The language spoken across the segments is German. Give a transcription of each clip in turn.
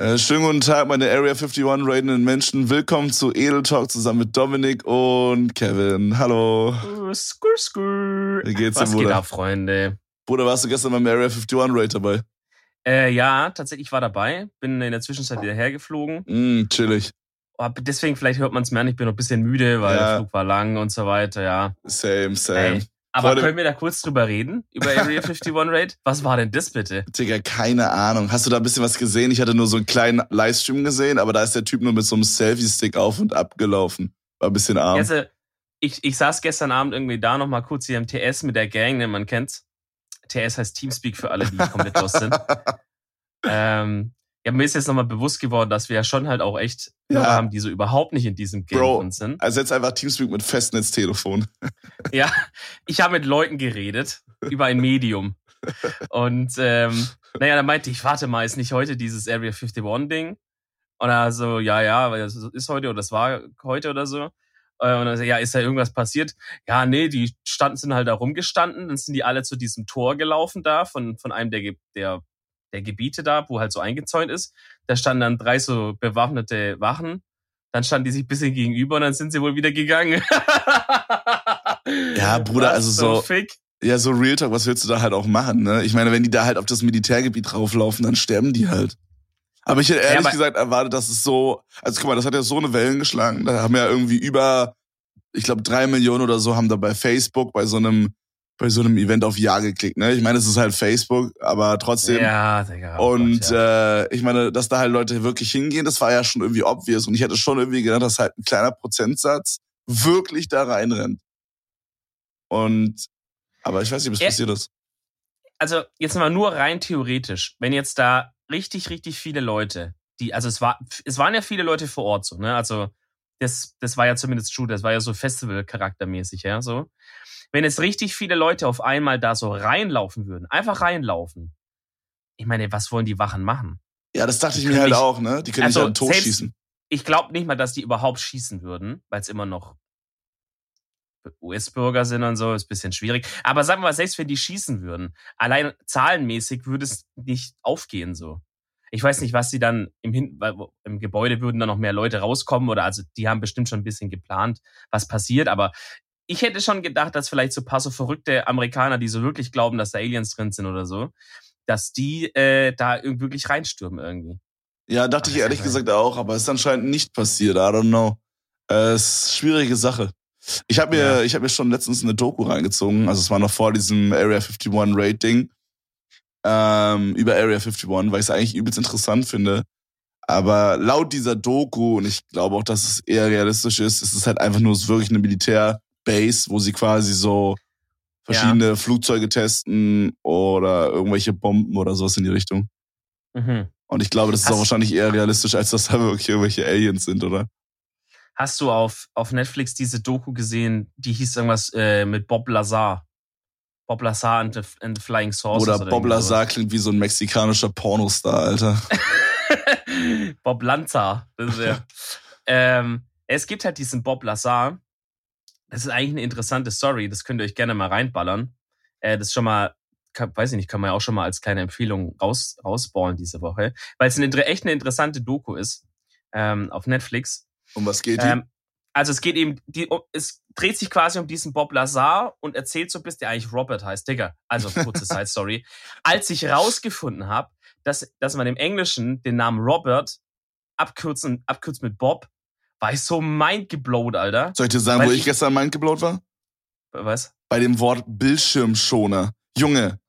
Äh, schönen guten Tag, meine Area 51 raidenden Menschen. Willkommen zu Edel Talk zusammen mit Dominik und Kevin. Hallo. Skur, skur. Wie geht's dir, Was geht Bruder? ab, Freunde? Bruder, warst du gestern beim Area 51 Raid dabei? Äh, ja, tatsächlich war dabei. Bin in der Zwischenzeit wieder hergeflogen. Mm, chillig. Deswegen, vielleicht hört man es mir an, ich bin noch ein bisschen müde, weil Ja. der Flug war lang und so weiter, ja. Same, same. Ey, aber Freunde- können wir da kurz drüber reden? Über Area 51 Raid? Was war denn das bitte? Digga, keine Ahnung. Hast du da ein bisschen was gesehen? Ich hatte nur so einen kleinen Livestream gesehen, aber da ist der Typ nur mit so einem Selfie-Stick auf und ab gelaufen. War ein bisschen arm. Also, ich, ich saß gestern Abend irgendwie da nochmal kurz hier im TS mit der Gang, ne, man kennt's. TS heißt Teamspeak für alle, die komplett lost sind. ähm, ja, mir ist jetzt nochmal bewusst geworden, dass wir ja schon halt auch echt Ja. Haben, die so überhaupt nicht in diesem Game Bro. drin sind. Also jetzt einfach Teamspeak mit Festnetztelefon. Ja, ich habe mit Leuten geredet über ein Medium. Und ähm, naja, dann meinte ich, warte mal, ist nicht heute dieses Area 51-Ding? Und er so, ja, ja, weil das ist heute oder das war heute oder so. Äh, Und dann so, ja, ist da irgendwas passiert? Ja, nee, die standen, sind halt da rumgestanden, dann sind die alle zu diesem Tor gelaufen da, von, von einem der, der, der Gebiete da, wo halt so eingezäunt ist. Da standen dann drei so bewaffnete Wachen. Dann standen die sich ein bisschen gegenüber und dann sind sie wohl wieder gegangen. Ja, Bruder, also so- Fick. Ja, so Real Talk, was willst du da halt auch machen, ne? Ich meine, wenn die da halt auf das Militärgebiet drauflaufen, dann sterben die halt. Aber ich hätte ehrlich aber- gesagt erwartet, dass es so, also guck mal, das hat ja so eine Wellen geschlagen. Da haben ja irgendwie über, ich glaube, drei Millionen oder so haben da bei Facebook bei so einem, bei so einem Event auf Ja geklickt, ne? Ich meine, es ist halt Facebook, aber trotzdem. Ja, Digga. oh Und Gott, ja. äh, ich meine, dass da halt Leute wirklich hingehen, das war ja schon irgendwie obvious. Und ich hätte schon irgendwie gedacht, dass halt ein kleiner Prozentsatz wirklich da reinrennt. Und aber ich weiß nicht, was passiert ist. also jetzt mal nur rein theoretisch, wenn jetzt da richtig, richtig viele Leute, die, also es war, es waren ja viele Leute vor Ort so, ne? Also das, das war ja zumindest true, das war ja so Festival-charaktermäßig, ja, so. Wenn jetzt richtig viele Leute auf einmal da so reinlaufen würden, einfach reinlaufen, ich meine, was wollen die Wachen machen? Ja, das dachte ich mir halt nicht- auch, ne? Die können Also, nicht an den Tod selbst- schießen. Ich glaube nicht mal, dass die überhaupt schießen würden, weil es immer noch US-Bürger sind und so, ist ein bisschen schwierig. Aber sagen wir mal, selbst wenn die schießen würden, allein zahlenmäßig würde es nicht aufgehen so. Ich weiß nicht, was sie dann im, Hin im Gebäude würden dann noch mehr Leute rauskommen oder also die haben bestimmt schon ein bisschen geplant, was passiert, aber ich hätte schon gedacht, dass vielleicht so ein paar so verrückte Amerikaner, die so wirklich glauben, dass da Aliens drin sind oder so, dass die äh, da irg- wirklich reinstürmen irgendwie. Ja, dachte Ach, ich ehrlich gesagt auch, aber es ist anscheinend nicht passiert. I don't know. Äh, es ist schwierige Sache. Ich habe mir, Ja. ich habe mir schon letztens eine Doku reingezogen. Also es war noch vor diesem Area 51 Rating ähm, über Area 51, weil ich es eigentlich übelst interessant finde. Aber laut dieser Doku und ich glaube auch, dass es eher realistisch ist, ist es halt einfach nur wirklich eine Militärbase, wo sie quasi so verschiedene Flugzeuge testen oder irgendwelche Bomben oder sowas in die Richtung. Mhm. Und ich glaube, das ist Hast- auch wahrscheinlich eher realistisch, als dass da wirklich irgendwelche Aliens sind, oder? Hast du auf, auf Netflix diese Doku gesehen, die hieß irgendwas äh, mit Bob Lazar? Bob Lazar and the, and the Flying Saucers. Oder Bob irgendwie Lazar klingt wie so ein mexikanischer Pornostar, Alter. Bob Lanza. Das ist ja. ähm, es gibt halt diesen Bob Lazar. Das ist eigentlich eine interessante Story. Das könnt ihr euch gerne mal reinballern. Äh, das ist schon mal, kann, weiß ich nicht, kann man ja auch schon mal als kleine Empfehlung raus, rausballen diese Woche. Weil es eine, echt eine interessante Doku ist. Ähm, auf Netflix. Um was geht die? Ähm, also es geht eben, die, um, es dreht sich quasi um diesen Bob Lazar und erzählt so bisschen, der eigentlich Robert heißt, Digga. Also kurze Side Story. Als ich rausgefunden habe, dass, dass man im Englischen den Namen Robert abkürzen, abkürzt mit Bob, war ich so mindgeblowt, Alter. Soll ich dir sagen, weil wo ich ich- gestern mindgeblowt war? Was? Bei dem Wort Bildschirmschoner. Junge,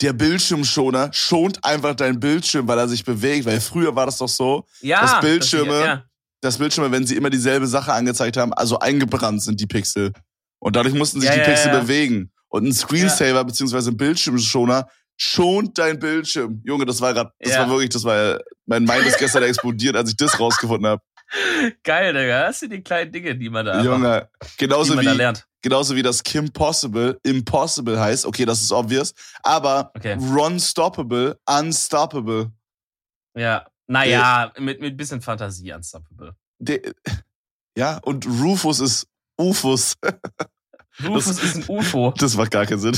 der Bildschirmschoner schont einfach deinen Bildschirm, weil er sich bewegt. Weil früher war das doch so, Ja. Das Bildschirme- ja. Dass Bildschirme, wenn sie immer dieselbe Sache angezeigt haben, also eingebrannt sind die Pixel. Und dadurch mussten sich Ja, die Pixel ja. bewegen. Und ein Screensaver beziehungsweise ein Bildschirmschoner schont dein Bildschirm. Junge, das war gerade, das war wirklich, das war, mein Mind ist gestern explodiert, als ich das rausgefunden habe. Geil, Digga. Das sind die kleinen Dinge, die man da, Junge, genauso wie, lernt. genauso wie das Kim Possible Impossible heißt. Okay, das ist obvious. Aber Okay. Stoppable, Unstoppable. Ja. Naja, mit, mit bisschen Fantasie unstoppable. De, ja, und Rufus ist Ufus. Rufus ist ein UFO. Das macht gar keinen Sinn.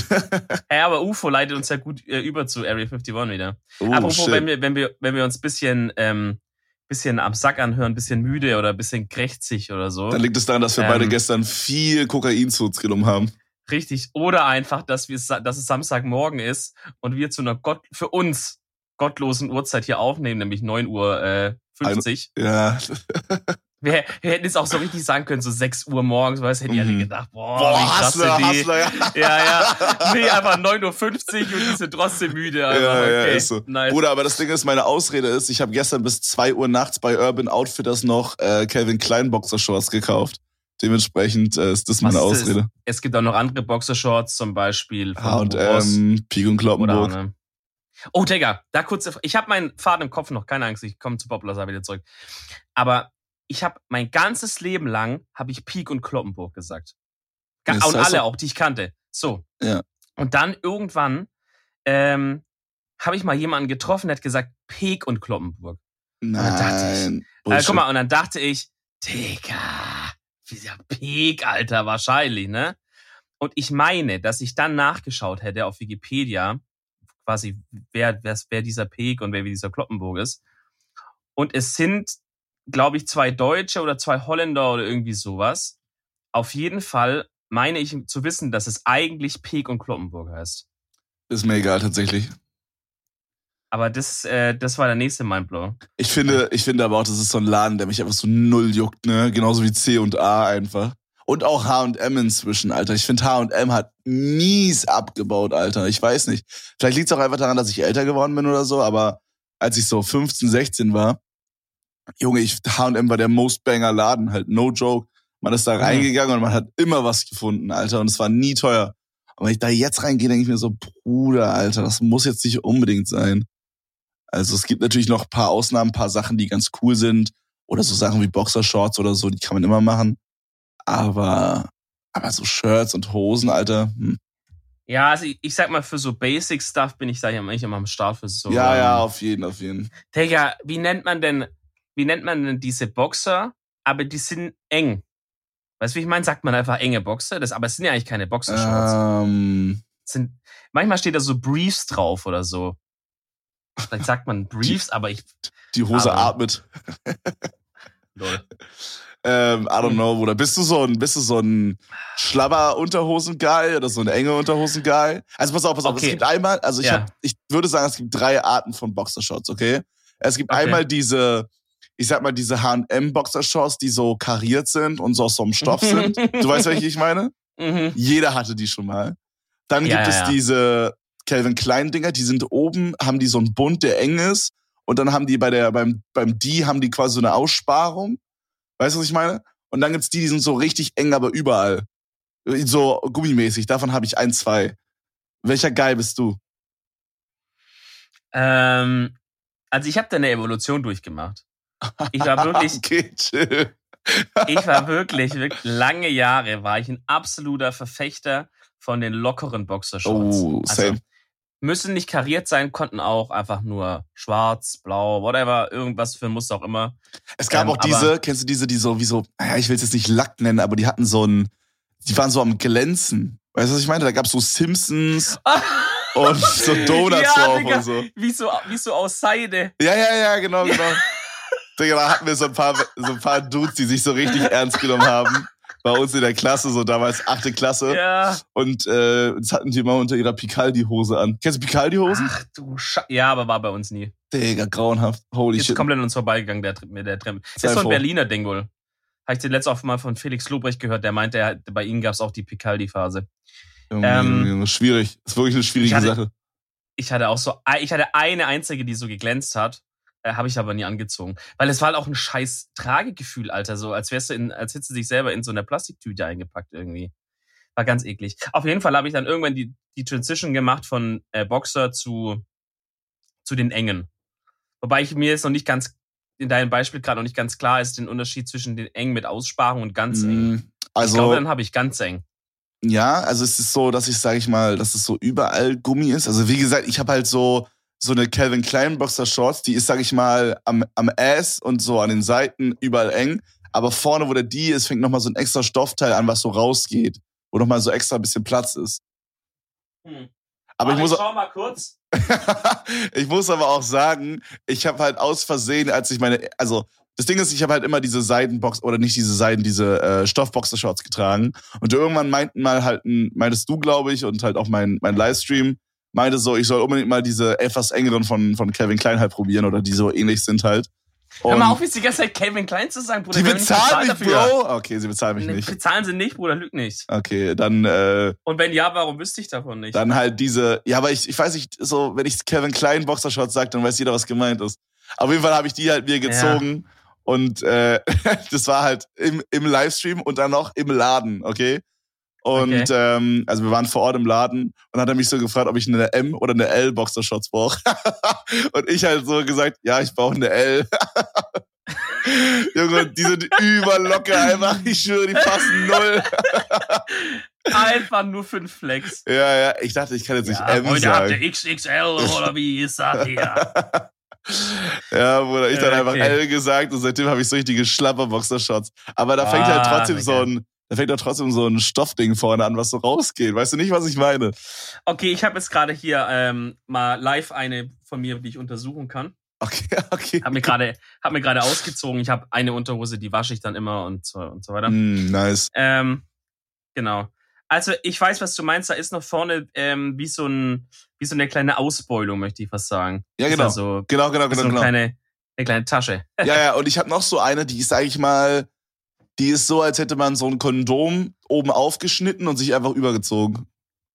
Ja, aber UFO leitet uns ja gut äh, über zu Area 51 wieder. Oh, Apropos, shit. wenn wir, wenn wir, wenn wir uns bisschen, ähm, bisschen am Sack anhören, bisschen müde oder bisschen krächzig oder so. Dann liegt es daran, dass wir Ähm. beide gestern viel Kokain zu uns genommen haben. Richtig. Oder einfach, dass wir, dass es Samstagmorgen ist und wir zu einer Gott, für uns gottlosen Uhrzeit hier aufnehmen, nämlich 9 Uhr äh, 50. Ja. Wir, wir hätten jetzt auch so richtig sagen können, so 6 Uhr morgens, weil es hätten die alle Mhm. gedacht, boah, sind die. Hustler, ja. Ja, ja. Nee, einfach 9.50 Uhr und die sind trotzdem müde. Einfach. Ja, ja, okay. ist so. Nice. Bruder, aber das Ding ist, meine Ausrede ist, ich habe gestern bis 2 Uhr nachts bei Urban Outfitters noch äh, Calvin Klein Boxershorts gekauft. Dementsprechend äh, ist das meine Was ist? Ausrede. Es gibt auch noch andere Boxershorts, zum Beispiel von H&M, Pik und oder Kloppenburg. ne? Oh, Digga, da kurz. Ich habe meinen Faden im Kopf noch, keine Angst, ich komme zu Poplar wieder zurück. Aber ich habe mein ganzes Leben lang habe ich Pik und Kloppenburg gesagt. Ga- und alle so? auch, die ich kannte. So. Ja. Und dann irgendwann ähm, habe ich mal jemanden getroffen, der hat gesagt Pek und Kloppenburg. dann dachte ich, Nein. Äh, guck mal, und dann dachte ich, Digga, dieser Peak, Alter, wahrscheinlich, ne? Und ich meine, dass ich dann nachgeschaut hätte auf Wikipedia, quasi, wer, wer, wer dieser Peak und wer dieser Kloppenburg ist. Und es sind, glaube ich, zwei Deutsche oder zwei Holländer oder irgendwie sowas. Auf jeden Fall meine ich zu wissen, dass es eigentlich Peak und Kloppenburg heißt. Ist mir egal, tatsächlich. Aber das, äh, das war der nächste Mindblow. Ich finde, ich finde aber auch, das ist so ein Laden, der mich einfach so null juckt, ne? Genauso wie C und A einfach. Und auch H&M inzwischen, Alter. Ich finde H&M hat mies abgebaut, Alter. Ich weiß nicht. Vielleicht liegt es auch einfach daran, dass ich älter geworden bin oder so, aber als ich so 15, 16 war, Junge, ich, H&M war der most banger Laden, halt no joke. Man ist da Mhm. reingegangen und man hat immer was gefunden, Alter. Und es war nie teuer. Aber wenn ich da jetzt reingehe, denke ich mir so, Bruder, Alter, das muss jetzt nicht unbedingt sein. Also es gibt natürlich noch ein paar Ausnahmen, ein paar Sachen, die ganz cool sind. Oder so Sachen wie Boxershorts oder so, die kann man immer machen. Aber, aber so Shirts und Hosen, Alter. Hm. Ja, also ich, ich sag mal, für so Basic Stuff bin ich da ja eigentlich immer am Start für so. ja, ähm, ja, auf jeden, auf jeden. Digga, wie nennt man denn, wie nennt man denn diese Boxer? Aber die sind eng. Weißt du, wie ich meine? Sagt man einfach enge Boxer? Das, aber es sind ja eigentlich keine Boxershorts. Ähm, Sind, manchmal steht da so Briefs drauf oder so. Vielleicht sagt man Briefs, aber ich. die Hose Aber- atmet. Lol. Ähm, I don't Hm. know, Bruder. Bist du so ein, bist du so ein schlabber Unterhosen-Guy oder so ein enge Unterhosen-Guy? Also pass auf, pass auf. Okay. Es gibt einmal, also ich, Ja. hab, ich würde sagen, es gibt drei Arten von Boxershorts, okay? Es gibt Okay. einmal diese, ich sag mal, diese H&M-Boxershorts, die so kariert sind und so aus so einem Stoff sind. Du weißt, welche ich meine? Mhm. Jeder hatte die schon mal. Dann Ja, gibt ja, es diese Calvin Klein Dinger, die sind oben, haben die so einen Bund, der eng ist. Und dann haben die bei der, beim, beim D haben die quasi so eine Aussparung. Weißt du, was ich meine? Und dann gibt's die, die sind so richtig eng, aber überall. So gummimäßig. Davon habe ich ein, zwei. Welcher Guy bist du? Ähm, also ich habe da eine Evolution durchgemacht. Ich war wirklich, okay, chill. ich war wirklich, wirklich lange Jahre war ich ein absoluter Verfechter von den lockeren Boxershorts. Oh, Also, same. Müssen nicht kariert sein, konnten auch einfach nur schwarz, blau, whatever, irgendwas für ein Muster auch immer. Es gab ähm, auch diese, kennst du diese, die so, wie so, naja, ich will es jetzt nicht Lack nennen, aber die hatten so ein, die waren so am Glänzen. Weißt du, was ich meine? Da gab's so Simpsons und so Donuts Ja, drauf Digga. und so. wie, so, wie so aus Seide. Ja, ja, ja, genau, genau. Digga, da hatten wir so ein paar, so ein paar Dudes, die sich so richtig ernst genommen haben. Bei uns in der Klasse, so damals achte Klasse. Ja. Und äh, das hatten die mal unter ihrer Picaldi-Hose an. Kennst du Picaldi-Hosen? Ach du Sche Ja, aber war bei uns nie. Digga, grauenhaft. Holy Ist shit. komplett an uns vorbeigegangen, der, der Trend. Das ist so ein. Berliner Ding wohl. Habe ich den letzten auch mal von Felix Lobrecht gehört, der meinte, er, bei ihnen gab es auch die Picaldi-Phase. Ähm, schwierig. Ist wirklich eine schwierige Ich hatte- Sache. Ich hatte auch so, ich hatte eine einzige, die so geglänzt hat, äh, habe ich aber nie angezogen. Weil es war halt auch ein scheiß Tragegefühl, Alter, so als wärst du in, als hättest du dich selber in so eine Plastiktüte eingepackt irgendwie. War ganz eklig. Auf jeden Fall habe ich dann irgendwann die, die Transition gemacht von äh, Boxer zu, zu den engen. Wobei ich mir jetzt noch nicht ganz, in deinem Beispiel gerade noch nicht ganz klar ist, den Unterschied zwischen den eng mit Aussparung und ganz eng. Ich Also, glaube, dann habe ich ganz eng. ja, also es ist so, dass ich, sage ich mal, dass es so überall Gummi ist. Also wie gesagt, ich habe halt so so eine Calvin Klein Boxer Shorts, die ist, sage ich mal, am, am Ass und so an den Seiten überall eng. Aber vorne, wo der D ist, fängt nochmal so ein extra Stoffteil an, was so rausgeht. wo noch mal so extra ein bisschen Platz ist. Hm. Aber ich muss, schau mal kurz. ich muss aber auch sagen, ich habe halt aus Versehen, als ich meine, also das Ding ist, ich habe halt immer diese Seidenbox oder nicht diese Seiden, diese äh, Stoffboxershorts getragen. Und irgendwann meinten mal halt, meintest du, glaube ich, und halt auch mein, mein Livestream, meinte so, ich soll unbedingt mal diese etwas engeren von, von Kevin Klein halt probieren oder die so ähnlich sind halt. Und Hör mal auf, jetzt die ganze Zeit Kevin Klein zu sagen, Bruder. Die bezahlen mich, Bro. Okay, sie bezahlen mich nicht. Bezahlen sie nicht, Bruder, lüg nicht. Okay, dann. Äh, Und wenn ja, warum wüsste ich davon nicht? Dann halt diese. Ja, aber ich, ich weiß nicht, so, wenn ich Kevin Klein Boxershorts sage, dann weiß jeder, was gemeint ist. Auf jeden Fall habe ich die halt mir gezogen. Ja. Und äh, das war halt im, im Livestream und dann noch im Laden, okay? Und okay. ähm, also wir waren vor Ort im Laden und dann hat er mich so gefragt, ob ich eine M oder eine L Boxershorts brauche. und ich halt so gesagt, ja, ich brauche eine L. Junge, die sind überlocker einfach. Ich schwöre, die passen null. einfach nur für einen Flex. Ja, ja, ich dachte, ich kann jetzt nicht ja, M heute sagen. Heute habt ihr XXL oder wie ist das hier? ja, Bruder, ich dann einfach L gesagt und seitdem habe ich so richtige Schlapper-Boxershots. Aber da fängt halt ah, halt trotzdem so ein, da fängt doch trotzdem so ein Stoffding vorne an, was so rausgeht. Weißt du nicht, was ich meine? Okay, ich habe jetzt gerade hier ähm, mal live eine von mir, die ich untersuchen kann. Okay, okay. Hab mir gerade, hab mir gerade ausgezogen. Ich habe eine Unterhose, die wasche ich dann immer und so und so weiter. Mm, nice. Ähm, genau. Also ich weiß, was du meinst. Da ist noch vorne ähm, wie so ein, wie so eine kleine Ausbeulung, möchte ich fast sagen. Ja, genau. Also, genau, genau, genau. So eine genau. kleine, eine kleine Tasche. ja, ja. Und ich habe noch so eine, die ist, sag ich mal, die ist so, als hätte man so ein Kondom oben aufgeschnitten und sich einfach übergezogen.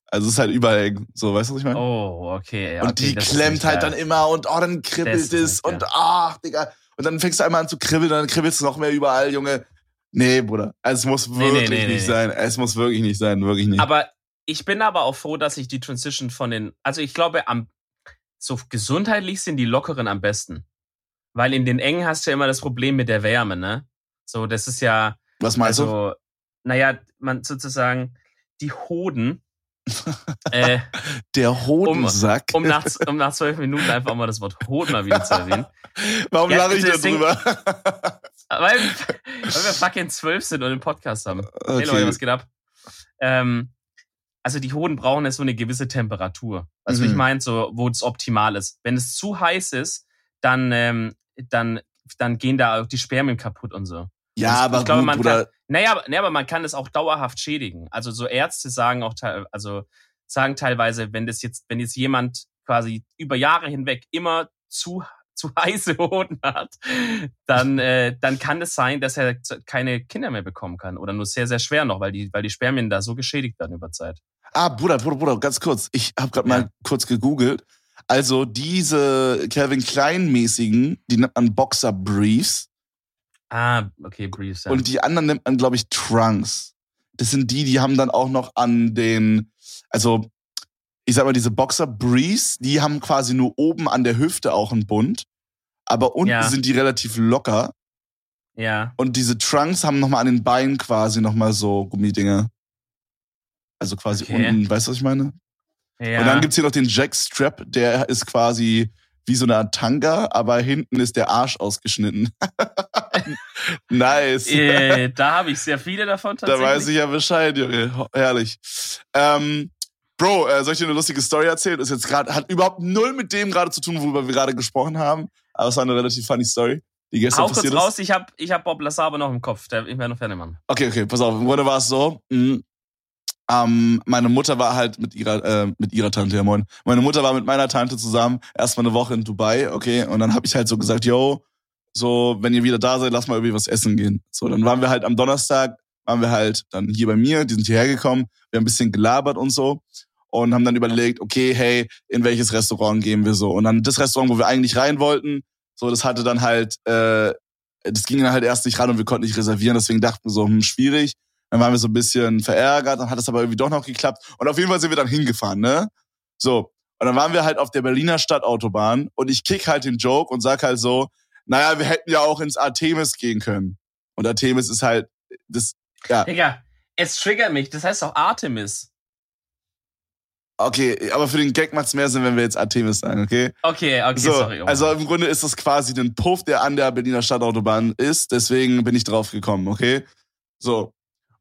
Also es ist halt überall so, weißt du, was ich meine? Oh, okay. Ja, und okay, die klemmt halt geil. dann immer und oh, dann kribbelt es und ach, Digga. Und dann fängst du einmal an zu kribbeln, dann kribbelst du noch mehr überall, Junge. Nee, Bruder. Es muss wirklich nee, nee, nee, nicht sein. Es muss wirklich nicht sein, wirklich nicht. Aber ich bin aber auch froh, dass ich die Transition von den, also ich glaube, am, so gesundheitlich sind die lockeren am besten. Weil in den engen hast du ja immer das Problem mit der Wärme, ne? So, das ist ja. Was meinst also, du? Naja, man sozusagen, die Hoden. äh, der Hodensack. Um, um, nach, um nach zwölf Minuten einfach mal das Wort Hoden mal wieder zu erwähnen. Warum ja, lache ich da drüber? weil, weil wir fucking zwölf sind und einen Podcast haben. Okay. Hey Leute, was geht ab? Ähm, also die Hoden brauchen ja so eine gewisse Temperatur. Also mhm. ich meine, so, wo es optimal ist. Wenn es zu heiß ist, dann, ähm, dann, dann gehen da auch die Spermien kaputt und so. Ja, und aber ich glaube, man Bruder. kann, naja, naja, aber man kann es auch dauerhaft schädigen. Also so Ärzte sagen auch, also sagen teilweise, wenn das jetzt, wenn jetzt jemand quasi über Jahre hinweg immer zu zu heiße Hoden hat, dann, äh, dann kann es sein, dass er keine Kinder mehr bekommen kann oder nur sehr, sehr schwer noch, weil die, weil die Spermien da so geschädigt werden über Zeit. Ah, Bruder, Bruder, Bruder, ganz kurz. Ich habe gerade ja. mal kurz gegoogelt. Also diese Calvin Klein mäßigen, die nennt man Boxer Briefs. Ah, okay, Briefs. Ja. Und die anderen nennt man, glaube ich, Trunks. Das sind die, die haben dann auch noch an den, also ich sag mal, diese Boxer Briefs, die haben quasi nur oben an der Hüfte auch einen Bund, aber unten ja. sind die relativ locker. Ja. Und diese Trunks haben nochmal an den Beinen quasi nochmal so Gummidinger. Also quasi okay. unten, weißt du, was ich meine? Ja. Und dann gibt's hier noch den Jackstrap, der ist quasi wie so eine Tanga, aber hinten ist der Arsch ausgeschnitten. nice. Äh, da habe ich sehr viele davon tatsächlich. Da weiß ich ja Bescheid, Junge. Herrlich. Ähm, Bro, äh, soll ich dir eine lustige Story erzählen? Das ist jetzt gerade hat überhaupt null mit dem gerade zu tun, worüber wir gerade gesprochen haben. Aber es war eine relativ funny Story, die gestern Hau kurz raus, ich habe ich hab Bob Lasabe noch im Kopf. Der, ich werde noch fertig machen. Okay, okay, pass auf. Im Grunde war es so, mh, ähm, meine Mutter war halt mit ihrer, äh, mit ihrer Tante, ja moin. Meine Mutter war mit meiner Tante zusammen erstmal eine Woche in Dubai, okay. Und dann habe ich halt so gesagt, yo, so, wenn ihr wieder da seid, lass mal irgendwie was essen gehen. So, dann waren wir halt am Donnerstag, waren wir halt dann hier bei mir, die sind hierher gekommen, wir haben ein bisschen gelabert und so und haben dann überlegt, okay, hey, in welches Restaurant gehen wir so? Und dann das Restaurant, wo wir eigentlich rein wollten, so, das hatte dann halt, äh, das ging dann halt erst nicht ran und wir konnten nicht reservieren, deswegen dachten wir so, hm, schwierig. Dann waren wir so ein bisschen verärgert, dann hat es aber irgendwie doch noch geklappt. Und auf jeden Fall sind wir dann hingefahren, ne? So. Und dann waren wir halt auf der Berliner Stadtautobahn und ich kick halt den Joke und sag halt so, naja, wir hätten ja auch ins Artemis gehen können. Und Artemis ist halt, das, ja. Digga, es triggert mich, das heißt auch Artemis. Okay, aber für den Gag macht's mehr Sinn, wenn wir jetzt Artemis sagen, okay? Okay, okay, so, sorry. Oh. Also im Grunde ist das quasi ein Puff, der an der Berliner Stadtautobahn ist. Deswegen bin ich drauf gekommen, okay? So.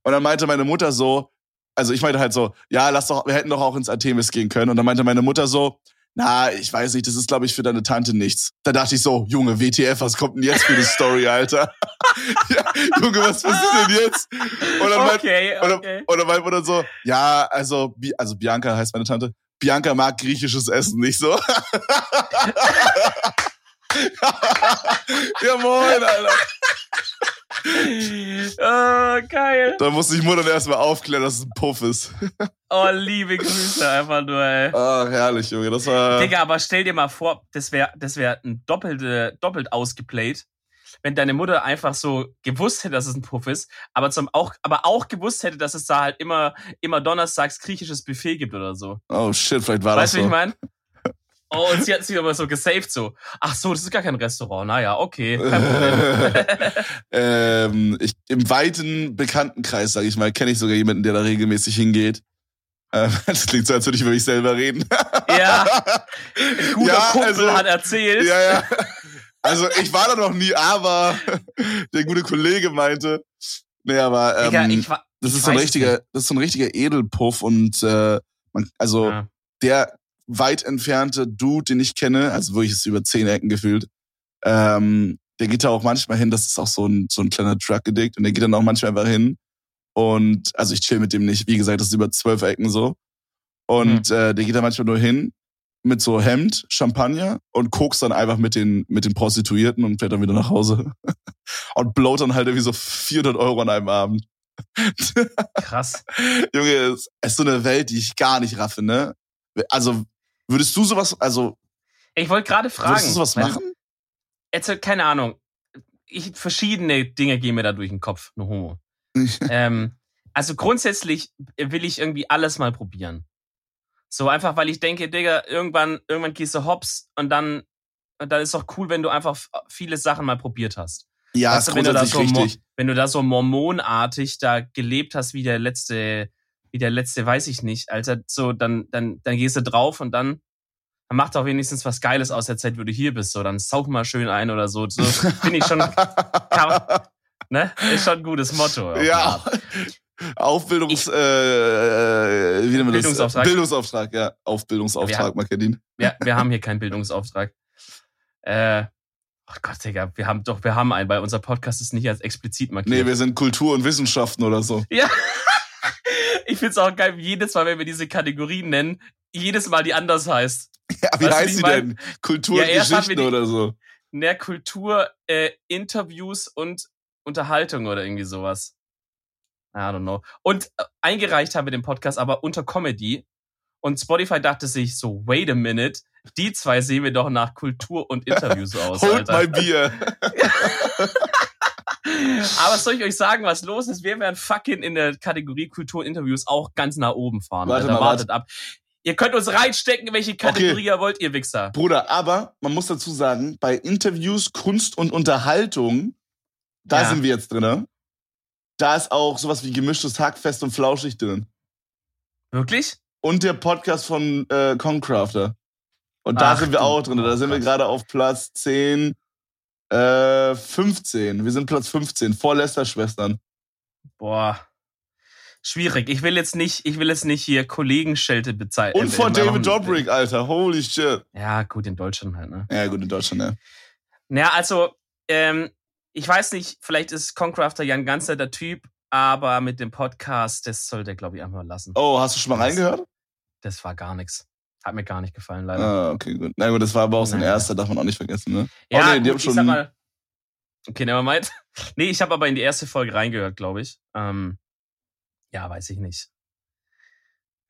Und dann meinte meine Mutter so, also ich meinte halt so, ja, lass doch, wir hätten doch auch ins Artemis gehen können. Und dann meinte meine Mutter so, na, ich weiß nicht, das ist, glaube ich, für deine Tante nichts. Da dachte ich so, Junge, WTF, was kommt denn jetzt für eine Story, Alter? ja, Junge, was passiert denn jetzt? Und dann, okay, okay. und dann Mutter so, ja, also, also Bianca heißt meine Tante, Bianca mag griechisches Essen nicht so. ja, moin, Alter. oh, geil. Da musste ich Mutter erstmal aufklären, dass es ein Puff ist. Oh, liebe Grüße einfach nur, ey. Ach, herrlich, Junge. Das war. Digga, aber stell dir mal vor, das wäre das wär ein doppelte, doppelt ausgeplayt, wenn deine Mutter einfach so gewusst hätte, dass es ein Puff ist, aber zum auch, aber auch gewusst hätte, dass es da halt immer, immer donnerstags griechisches Buffet gibt oder so. Oh shit, vielleicht war Weißt du, das wie so. ich meine? Oh, und sie hat sich aber so gesaved so. Ach so, das ist gar kein Restaurant. Naja, okay. Ähm, ich, Im weiten Bekanntenkreis, sage ich mal, kenne ich sogar jemanden, der da regelmäßig hingeht. Ähm, das klingt so, als würde ich über mich selber reden. ja, ein guter Ja, Kumpel also- hat erzählt. ja, ja. Also ich war da noch nie, aber der gute Kollege meinte, nee, aber ähm, Digga, ich war, das ist so ein richtiger, das ist so ein richtiger Edelpuff und äh, man, also ja. der weit entfernte Dude, den ich kenne, also wirklich ist über zehn Ecken gefühlt, ähm, der geht da auch manchmal hin, das ist auch so ein, so ein kleiner Truck-Addict und der geht dann auch manchmal einfach hin und, also ich chill mit dem nicht, wie gesagt, das ist über zwölf Ecken so und äh, der geht da manchmal nur hin mit so Hemd, Champagner und kokst dann einfach mit den, mit den Prostituierten und fährt dann wieder nach Hause und blowt dann halt irgendwie so 400 Euro an einem Abend. krass. Junge, es ist so eine Welt, die ich gar nicht raffe, ne? Also, würdest du sowas, also, Ich wollte gerade fragen. würdest du sowas machen? Jetzt, keine Ahnung. Ich, verschiedene Dinge gehen mir da durch den Kopf, nur Homo. ähm, also grundsätzlich will ich irgendwie alles mal probieren. So einfach, weil ich denke, Digga, irgendwann, irgendwann gehst du hops und dann, und dann ist doch cool, wenn du einfach viele Sachen mal probiert hast. ja, Weißt ist du, wenn du da grundsätzlich so richtig. Wenn du da so mormonartig da gelebt hast, wie der letzte, wie der letzte, weiß ich nicht, Alter, so, dann, dann, dann gehst du drauf und dann, dann macht auch wenigstens was Geiles aus der Zeit, wo du hier bist, so, dann sauf mal schön ein oder so. So finde ich schon, ne? Ist schon ein gutes Motto. ja. Aufbildungs, äh, äh, wie nennt man das? Bildungsauftrag. Bildungsauftrag, ja. Aufbildungsauftrag, Wir- Markedin. Wir, wir haben hier keinen Bildungsauftrag. Äh, oh Gott, Digga, wir haben doch, wir haben einen, weil unser Podcast ist nicht als explizit markiert. Nee, wir sind Kultur und Wissenschaften oder so. Ja. Ich find's auch geil, jedes Mal, wenn wir diese Kategorien nennen, jedes Mal die anders heißt. Ja, wie Weißt heißt mein? denn? Kultur Ja, oder so. Mehr Kultur, äh, Interviews und Unterhaltung oder irgendwie sowas. I don't know. Und äh, eingereicht haben wir den Podcast aber unter Comedy. Und Spotify dachte sich so, wait a minute, die zwei sehen wir doch nach Kultur und Interviews aus, Hold Alter. my beer. Aber soll ich euch sagen, was los ist? Wir werden fucking in der Kategorie Kulturinterviews auch ganz nach oben fahren. Warte Alter. mal, Wartet ab. Ihr könnt uns reinstecken, welche Kategorie Okay. ihr wollt, ihr Wichser. Bruder, aber man muss dazu sagen, bei Interviews, Kunst und Unterhaltung, da Ja. sind wir jetzt drin. Da ist auch sowas wie gemischtes Hack fest und flauschig drin. Wirklich? Und der Podcast von äh, Concrafter. Und da Ach sind wir auch drin. Da sind wir gerade auf Platz 10, äh, 15. Wir sind Platz 15 vor Lester-Schwestern. Boah. Schwierig. Ich will jetzt nicht, ich will jetzt nicht hier Kollegenschelte bezeichnen. Und vor David Dobrik, Alter. Holy shit. Ja, gut, in Deutschland halt, ne? Ja, gut, in Deutschland, ja. Naja, also, ähm, ich weiß nicht, vielleicht ist Concrafter ja ein ganz netter Typ, aber mit dem Podcast, das sollte er, glaube ich, einfach lassen. Oh, hast du schon mal Das- reingehört? Das war gar nichts. Hat mir gar nicht gefallen, leider. Ah, okay, gut. Na gut, das war aber auch sein erster, darf man auch nicht vergessen, ne? Ja, oh, nee, die gut, haben ich schon. sag mal. Okay, nevermind. Nee, ich habe aber in die erste Folge reingehört, glaube ich. Ähm, ja, weiß ich nicht.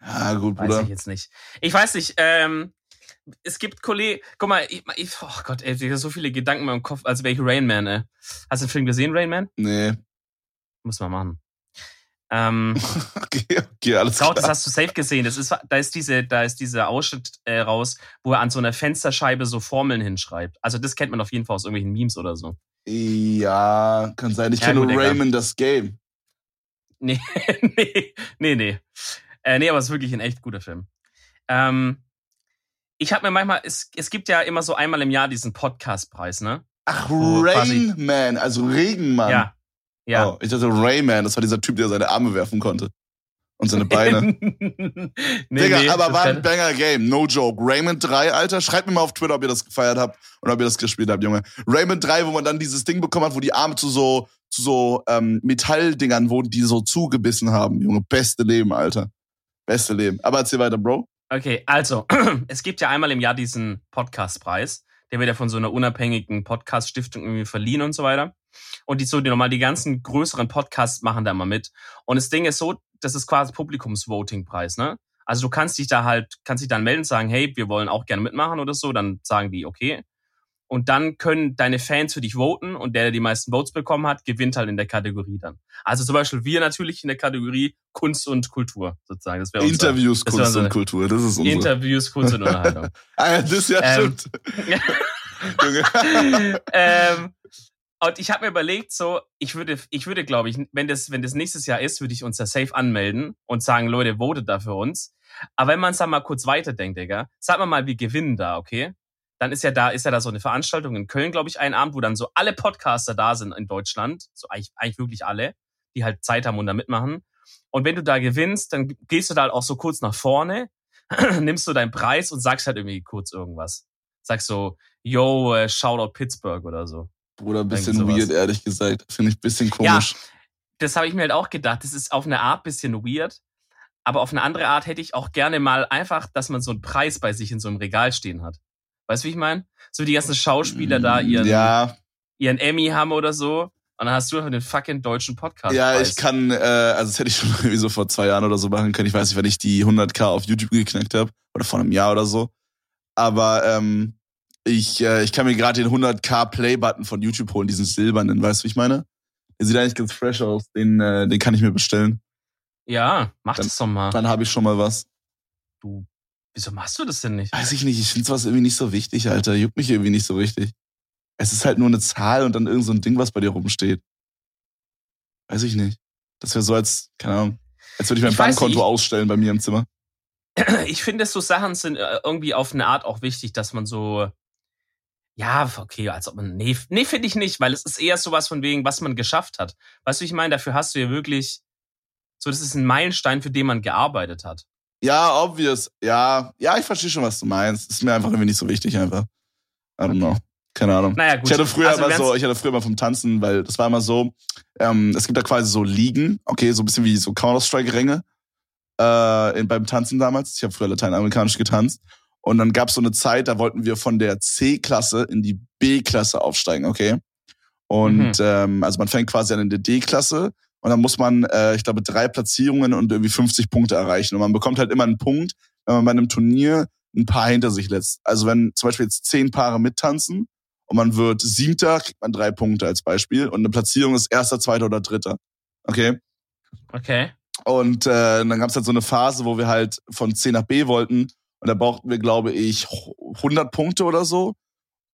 Ja, gut, Weiß Bruder. ich jetzt nicht. Ich weiß nicht, ähm, es gibt Kollegen, guck mal, ich, ich, oh Gott, ey, ich hab so viele Gedanken in meinem Kopf, als wäre ich Rain Man, ey. Hast du den Film gesehen, Rain Man? Nee. Muss man machen. Ähm, Okay, okay, alles Kraut, das klar. hast du safe gesehen. Das ist, da ist diese, da ist dieser Ausschnitt äh, raus, wo er an so einer Fensterscheibe so Formeln hinschreibt. Also das kennt man auf jeden Fall aus irgendwelchen Memes oder so. Ja, kann sein. Ich Ja, kenne. Raymond das Game. Nee, nee, nee, nee. Äh, nee, aber es ist wirklich ein echt guter Film. Ähm, ich habe mir manchmal, es, es gibt ja immer so einmal im Jahr diesen Podcastpreis, ne? Ach, So quasi- Rainman, also Regenmann. Ja. Ja. Oh, ich dachte Rayman, das war dieser Typ, der seine Arme werfen konnte. Und seine Beine. nee, Digga, nee, aber war ein Banger Game, no joke. Raymond 3, Alter, schreibt mir mal auf Twitter, ob ihr das gefeiert habt und ob ihr das gespielt habt, Junge. Raymond 3, wo man dann dieses Ding bekommen hat, wo die Arme zu so, zu so ähm, Metalldingern wurden, die so zugebissen haben, Junge. Beste Leben, Alter. Beste Leben. Aber erzähl weiter, Bro. Okay, also, es gibt ja einmal im Jahr diesen Podcastpreis. Der wird ja von so einer unabhängigen Podcast-Stiftung irgendwie verliehen und so weiter. Und die so, die normal die ganzen größeren Podcasts machen da immer mit. Und das Ding ist so, das ist quasi Publikumsvoting-Preis, ne? Also du kannst dich da halt, kannst dich dann melden und sagen, hey, wir wollen auch gerne mitmachen oder so. Dann sagen die, okay. Und dann können deine Fans für dich voten und der, der die meisten Votes bekommen hat, gewinnt halt in der Kategorie dann. Also zum Beispiel wir natürlich in der Kategorie Kunst und Kultur sozusagen. Das wäre unser- Interviews, das Kunst und Kultur, das ist unsere. Interviews, Kunst und Unterhaltung. ah, ja, das ja Ähm. stimmt. Ähm, und ich habe mir überlegt, so, ich würde, ich würde, glaube ich, wenn das, wenn das nächstes Jahr ist, würde ich uns da safe anmelden und sagen, Leute, votet da für uns. Aber wenn man es dann mal kurz weiterdenkt, Digga, sag mal mal, wir gewinnen da, okay? Dann ist ja da, ist ja da so eine Veranstaltung in Köln, glaube ich, ein Abend, wo dann so alle Podcaster da sind in Deutschland, so eigentlich, eigentlich wirklich alle, die halt Zeit haben und da mitmachen. Und wenn du da gewinnst, dann gehst du da halt auch so kurz nach vorne, nimmst du deinen Preis und sagst halt irgendwie kurz irgendwas. Sagst so, yo, äh, Shoutout Pittsburgh oder so. Bruder, ein bisschen sowas. weird, ehrlich gesagt. Finde ich ein bisschen komisch. Das habe ich mir halt auch gedacht. Das ist auf eine Art bisschen weird. Aber auf eine andere Art hätte ich auch gerne mal einfach, dass man so einen Preis bei sich in so einem Regal stehen hat. Weißt du, wie ich meine? So die ganzen Schauspieler da ihren, Mm, Ja, ihren Emmy haben oder so. Und dann hast du einfach den fucking deutschen Podcast. ja, ich kann, äh, also das hätte ich schon irgendwie so vor zwei Jahren oder so machen können. Ich weiß nicht, wenn ich die 100k auf YouTube geknackt habe oder vor einem Jahr oder so. Aber ähm, ich, äh, ich kann mir gerade den 100k Play-Button von YouTube holen, diesen silbernen, weißt du, wie ich meine? Der sieht eigentlich ganz fresh aus. Den, äh, den kann ich mir bestellen. Ja, mach Dann- das doch mal. Dann habe ich schon mal was. Du, wieso machst du das denn nicht? Weiß ich nicht, ich finde was irgendwie nicht so wichtig, Alter. Juckt mich irgendwie nicht so richtig. Es ist halt nur eine Zahl und dann irgend so ein Ding, was bei dir rumsteht. Weiß ich nicht. Das wäre so als, keine Ahnung, als würde ich mein Ich Bankkonto nicht. ausstellen bei mir im Zimmer. ich finde, so Sachen sind äh, irgendwie auf eine Art auch wichtig, dass man so, ja, okay, als ob man, nee, nee, finde ich nicht, weil es ist eher sowas von wegen, was man geschafft hat. Weißt du, ich meine, dafür hast du ja wirklich, so, das ist ein Meilenstein, für den man gearbeitet hat. Ja, obvious. Ja, ja, ich verstehe schon, was du meinst. Ist mir einfach irgendwie nicht so wichtig, einfach. I don't know. Keine Ahnung. Naja, gut. Ich hatte früher Also immer so, ich hatte früher mal vom Tanzen, weil das war immer so, ähm, es gibt da quasi so Ligen, okay, so ein bisschen wie so Counter-Strike-Ränge äh, in, beim Tanzen damals. Ich habe früher lateinamerikanisch getanzt. Und dann gab es so eine Zeit, da wollten wir von der C-Klasse in die B-Klasse aufsteigen, okay? Und Mhm. ähm, also man fängt quasi an in der D-Klasse und dann muss man, äh, ich glaube, drei Platzierungen und irgendwie 50 Punkte erreichen. Und man bekommt halt immer einen Punkt, wenn man bei einem Turnier ein Paar hinter sich lässt. Also wenn zum Beispiel jetzt zehn Paare mittanzen und man wird Siebter, kriegt man drei Punkte als Beispiel. Und eine Platzierung ist Erster, Zweiter oder Dritter. Okay? Okay. Und äh, dann gab es halt so eine Phase, wo wir halt von C nach B wollten. Und da brauchten wir, glaube ich, 100 Punkte oder so.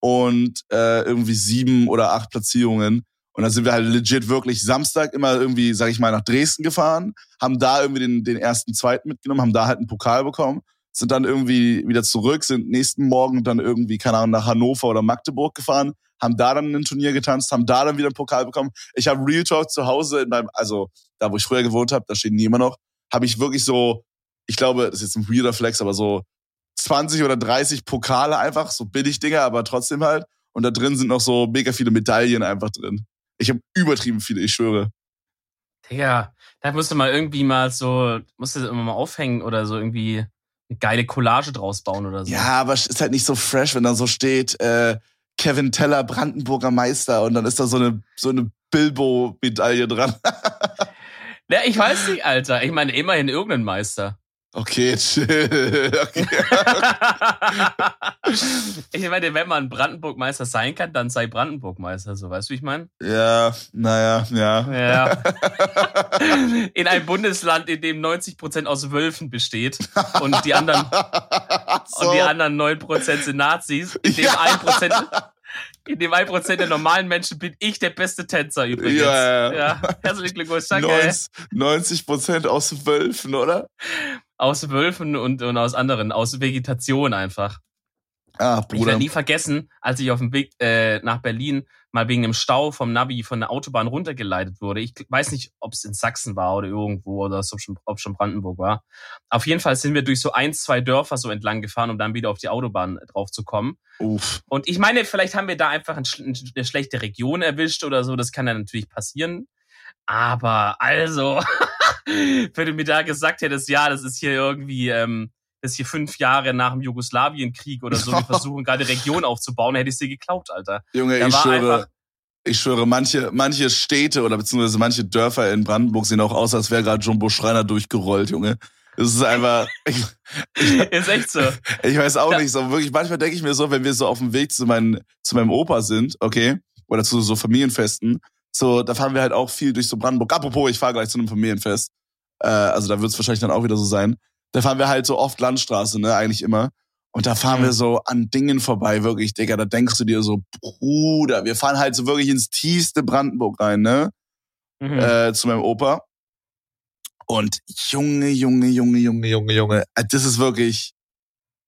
Und äh, irgendwie sieben oder acht Platzierungen. Und dann sind wir halt legit wirklich Samstag immer irgendwie, sag ich mal, nach Dresden gefahren, haben da irgendwie den, den ersten, zweiten mitgenommen, haben da halt einen Pokal bekommen, sind dann irgendwie wieder zurück, sind nächsten Morgen dann irgendwie, keine Ahnung, nach Hannover oder Magdeburg gefahren, haben da dann ein Turnier getanzt, haben da dann wieder einen Pokal bekommen. Ich habe Real Talk zu Hause in meinem, also da wo ich früher gewohnt habe, da stehen die immer noch, habe ich wirklich so, ich glaube, das ist jetzt ein weirder Flex, aber so 20 oder 30 Pokale einfach, so billig Dinger, aber trotzdem halt. Und da drin sind noch so mega viele Medaillen einfach drin. Ich habe übertrieben viele, ich schwöre. Digga, da musst du mal irgendwie mal so, musst du das immer mal aufhängen oder so irgendwie eine geile Collage draus bauen oder so. Ja, aber es ist halt nicht so fresh, wenn da so steht, äh, Kevin Teller, Brandenburger Meister und dann ist da so eine, so eine Bilbo-Medaille dran. Ja, ich weiß nicht, Alter. Ich meine, immerhin irgendein Meister. Okay, chill. Okay. ich meine, wenn man Brandenburg-Meister sein kann, dann sei Brandenburg-Meister, so weißt du, wie ich meine? Ja, naja, ja. Ja. In einem Bundesland, in dem 90% aus Wölfen besteht und die anderen, so. und die anderen 9% sind Nazis, in dem Ja. 1%, in dem 1% der normalen Menschen bin ich der beste Tänzer übrigens. Ja, ja. ja. Herzlichen Glückwunsch, danke. 90 Prozent aus Wölfen, oder? Aus Wölfen und, und aus anderen, aus Vegetation einfach. Ah, Ich Bruder. werde nie vergessen, als ich auf dem Weg äh, nach Berlin mal wegen einem Stau vom Navi von der Autobahn runtergeleitet wurde. Ich weiß nicht, ob es in Sachsen war oder irgendwo oder ob schon, Brandenburg war. Auf jeden Fall sind wir durch so ein, zwei Dörfer so entlang gefahren, um dann wieder auf die Autobahn drauf zu kommen. Uff. Und ich meine, vielleicht haben wir da einfach eine schlechte Region erwischt oder so. Das kann ja natürlich passieren. Aber also, wenn du mir da gesagt hättest, ja, das ist hier irgendwie, ähm, das ist hier fünf Jahre nach dem Jugoslawienkrieg oder so, wir versuchen gerade Region aufzubauen, hätte ich dir geglaubt, Alter. Junge, Da ich schwöre, ich schwöre, manche, manche Städte oder beziehungsweise manche Dörfer in Brandenburg sehen auch aus, als wäre gerade Jumbo Schreiner durchgerollt, Junge. Das ist einfach, ich, ist echt so. ich weiß auch Ja. nicht so. Wirklich, manchmal denke ich mir so, wenn wir so auf dem Weg zu, meinen, zu meinem Opa sind, okay, oder zu so Familienfesten, so, da fahren wir halt auch viel durch so Brandenburg. Apropos, ich fahre gleich zu einem Familienfest. Äh, also da wird es wahrscheinlich dann auch wieder so sein. Da fahren wir halt so oft Landstraße, ne, eigentlich immer. Und da fahren Mhm. wir so an Dingen vorbei, wirklich, Digga. Da denkst du dir so, Bruder, wir fahren halt so wirklich ins tiefste Brandenburg rein, ne? Mhm. Äh, zu meinem Opa. Und Junge, Junge, Junge, Junge, Junge, Junge. äh, Das ist wirklich,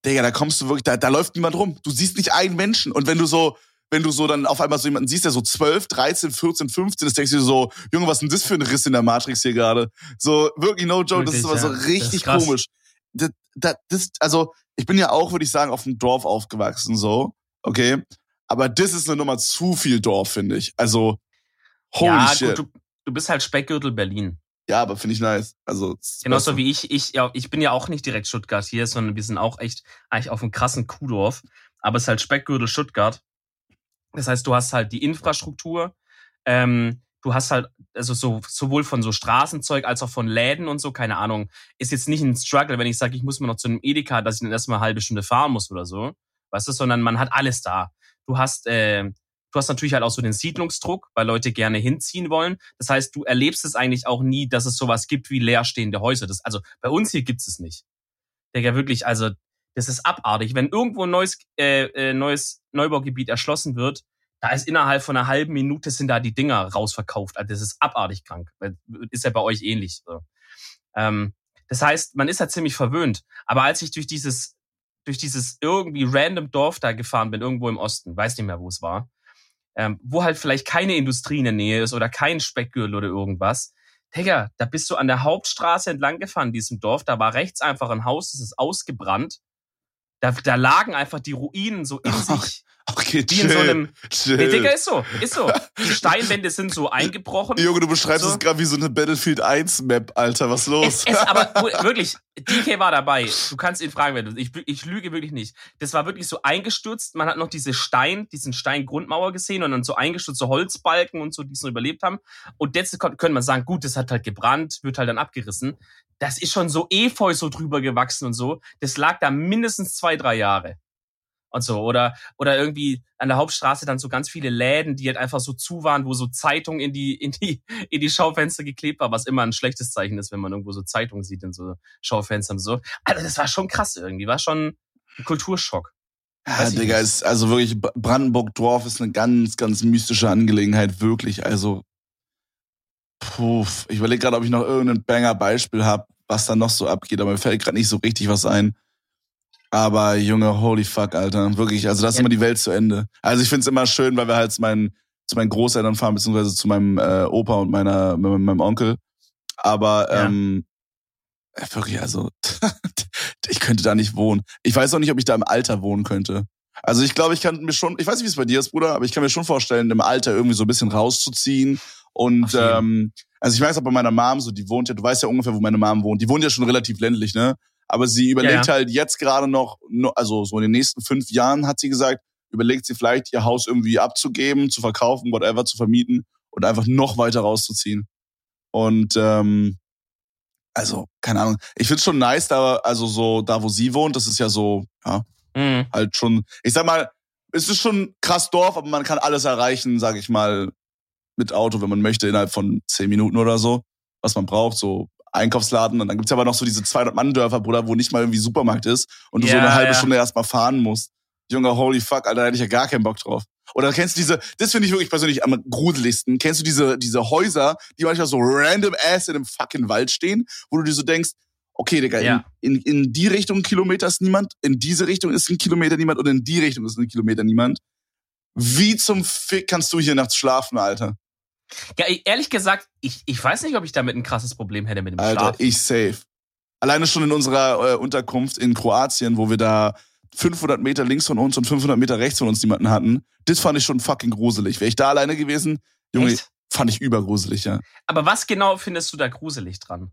Digga, da kommst du wirklich, da, da läuft niemand rum. Du siehst nicht einen Menschen. Und wenn du so, wenn du so dann auf einmal so jemanden siehst, der so 12, 13, 14, 15 ist, denkst du dir so, Junge, was ist denn das für ein Riss in der Matrix hier gerade? So, wirklich, no joke, das ist Wirklich, aber so ja. Das richtig komisch. Das, das, das, also, ich bin ja auch, würde ich sagen, auf dem Dorf aufgewachsen, so, okay? Aber das ist eine Nummer zu viel Dorf, finde ich. Also, holy ja, shit. gut, du, du bist halt Speckgürtel Berlin. Ja, aber finde ich nice. Also, Genauso wie ich, ich, ja, ich bin ja auch nicht direkt Stuttgart hier, sondern wir sind auch echt eigentlich auf einem krassen Kuhdorf. Aber es ist halt Speckgürtel Stuttgart. Das heißt, du hast halt die Infrastruktur, ähm, du hast halt, also so, sowohl von so Straßenzeug als auch von Läden und so, keine Ahnung, ist jetzt nicht ein Struggle, wenn ich sage, ich muss mal noch zu einem Edeka, dass ich dann erstmal eine halbe Stunde fahren muss oder so. Weißt du, sondern man hat alles da. Du hast, äh, du hast natürlich halt auch so den Siedlungsdruck, weil Leute gerne hinziehen wollen. Das heißt, du erlebst es eigentlich auch nie, dass es sowas gibt wie leerstehende Häuser. Das, also bei uns hier gibt's es nicht. Digga, wirklich, also das ist abartig. Wenn irgendwo ein neues, äh, äh, neues Neubaugebiet erschlossen wird, da ist innerhalb von einer halben Minute sind da die Dinger rausverkauft. Also das ist abartig krank. Weil- Ist ja bei euch ähnlich. So. Ähm, das heißt, man ist halt ziemlich verwöhnt. Aber als ich durch dieses, durch dieses irgendwie random Dorf da gefahren bin, irgendwo im Osten, weiß nicht mehr, wo es war, ähm, wo halt vielleicht keine Industrie in der Nähe ist oder kein Speckgürtel oder irgendwas. Digga, da bist du an der Hauptstraße entlang gefahren diesem Dorf. Da war rechts einfach ein Haus, das ist ausgebrannt. Da, da lagen einfach die Ruinen so in Ach, sich. Okay, Wie in so chill, einem. chill. Nee, Digga, ist so. Ist so. Die Steinwände sind so eingebrochen. Junge, du beschreibst So. es gerade wie so eine Battlefield 1 Map, Alter. Was los? Es, es, aber wirklich, DK war dabei. Du kannst ihn fragen, wenn du. Ich, ich lüge wirklich nicht. Das war wirklich so eingestürzt. Man hat noch diese Stein, diesen Steingrundmauer gesehen und dann so eingestürzte Holzbalken und so, die es noch überlebt haben. Und jetzt könnte man sagen, gut, das hat halt gebrannt, wird halt dann abgerissen. Das ist schon so Efeu so drüber gewachsen und so. Das lag da mindestens zwei, drei Jahre. Und so. Oder, oder irgendwie an der Hauptstraße dann so ganz viele Läden, die halt einfach so zu waren, wo so Zeitungen in die, in die, in die Schaufenster geklebt war, was immer ein schlechtes Zeichen ist, wenn man irgendwo so Zeitungen sieht in so Schaufenstern und so. Also das war schon krass irgendwie, war schon ein Kulturschock. Ja, Weiß ich Digga, nicht. ist, also wirklich, Brandenburg-Dorf ist eine ganz, ganz mystische Angelegenheit, wirklich. Also, puh, ich überlege gerade, ob ich noch irgendein Banger-Beispiel habe, was da noch so abgeht, aber mir fällt gerade nicht so richtig was ein. Aber Junge, holy fuck, Alter. Wirklich, also das ist Ja. immer die Welt zu Ende. Also ich find's immer schön, weil wir halt zu meinen, zu meinen Großeltern fahren, beziehungsweise zu meinem äh, Opa und meiner, meinem, Onkel. Aber Ja. ähm, äh, wirklich, also ich könnte da nicht wohnen. Ich weiß auch nicht, ob ich da im Alter wohnen könnte. Also ich glaube, ich kann mir schon, ich weiß nicht, wie es bei dir ist, Bruder, aber ich kann mir schon vorstellen, im Alter irgendwie so ein bisschen rauszuziehen. Und jeden. ähm, also ich weiß auch bei meiner Mom, so die wohnt ja, du weißt ja ungefähr, wo meine Mom wohnt. Die wohnt ja schon relativ ländlich, ne? Aber sie überlegt Ja, halt jetzt gerade noch, no- also so in den nächsten fünf Jahren hat sie gesagt, überlegt sie vielleicht ihr Haus irgendwie abzugeben, zu verkaufen, whatever, zu vermieten und einfach noch weiter rauszuziehen. Und ähm, also, keine Ahnung. Ich find's schon nice, da, also so, da wo sie wohnt, das ist ja so, ja, Mhm. halt schon, ich sag mal, es ist schon ein krass Dorf, aber man kann alles erreichen, sag ich mal, mit Auto, wenn man möchte, innerhalb von zehn Minuten oder so, was man braucht, so Einkaufsladen. Und dann gibt's aber noch so diese 200-Mann-Dörfer, Bruder, wo nicht mal irgendwie Supermarkt ist und du so Ja, eine halbe ja. Stunde erstmal fahren musst. Junge, holy fuck, Alter, da hätte ich ja gar keinen Bock drauf. Oder kennst du diese, das finde ich wirklich persönlich am gruseligsten, kennst du diese, diese Häuser, die manchmal so random ass in einem fucking Wald stehen, wo du dir so denkst, okay, Digga, Ja. in, in, in die Richtung ein Kilometer ist niemand, in diese Richtung ist ein Kilometer niemand und in die Richtung ist ein Kilometer niemand. Wie zum Fick kannst du hier nachts schlafen, Alter? Ja, e- ehrlich gesagt, ich, ich weiß nicht, ob ich damit ein krasses Problem hätte mit dem Alter, Schlaf. ich safe. Alleine schon in unserer äh, Unterkunft in Kroatien, wo wir da 500 Meter links von uns und 500 Meter rechts von uns niemanden hatten, das fand ich schon fucking gruselig. Wäre ich da alleine gewesen, Junge, Echt? fand ich übergruselig, ja. Aber was genau findest du da gruselig dran?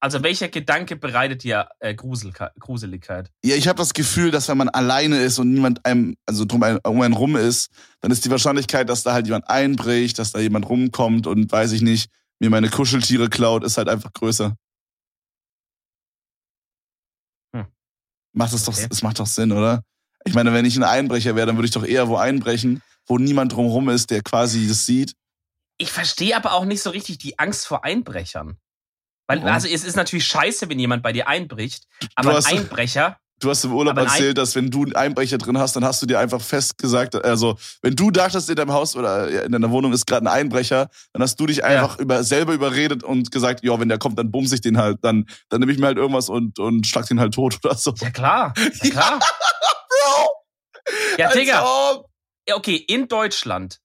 Also welcher Gedanke bereitet dir äh, Gruselka- Gruseligkeit? Ja, ich habe das Gefühl, dass wenn man alleine ist und niemand einem, also drum ein, um einen rum ist, dann ist die Wahrscheinlichkeit, dass da halt jemand einbricht, dass da jemand rumkommt und weiß ich nicht, mir meine Kuscheltiere klaut, ist halt einfach größer. Hm. Macht das doch, Okay. es macht doch Sinn, oder? Ich meine, wenn ich ein Einbrecher wäre, dann würde ich doch eher wo einbrechen, wo niemand drumherum ist, der quasi das sieht. Ich verstehe aber auch nicht so richtig die Angst vor Einbrechern. Weil, also es ist natürlich scheiße, wenn jemand bei dir einbricht, aber ein Einbrecher, Du hast im Urlaub erzählt, dass wenn du einen Einbrecher drin hast, dann hast du dir einfach fest gesagt, also wenn du dachtest, in deinem Haus oder in deiner Wohnung ist gerade ein Einbrecher, dann hast du dich einfach über, selber überredet und gesagt, ja, wenn der kommt, dann bumse ich den halt, dann, dann nehme ich mir halt irgendwas und, und schlag den halt tot oder so. ja klar, ja klar. Bro! Ja, Digga, ja, okay, in Deutschland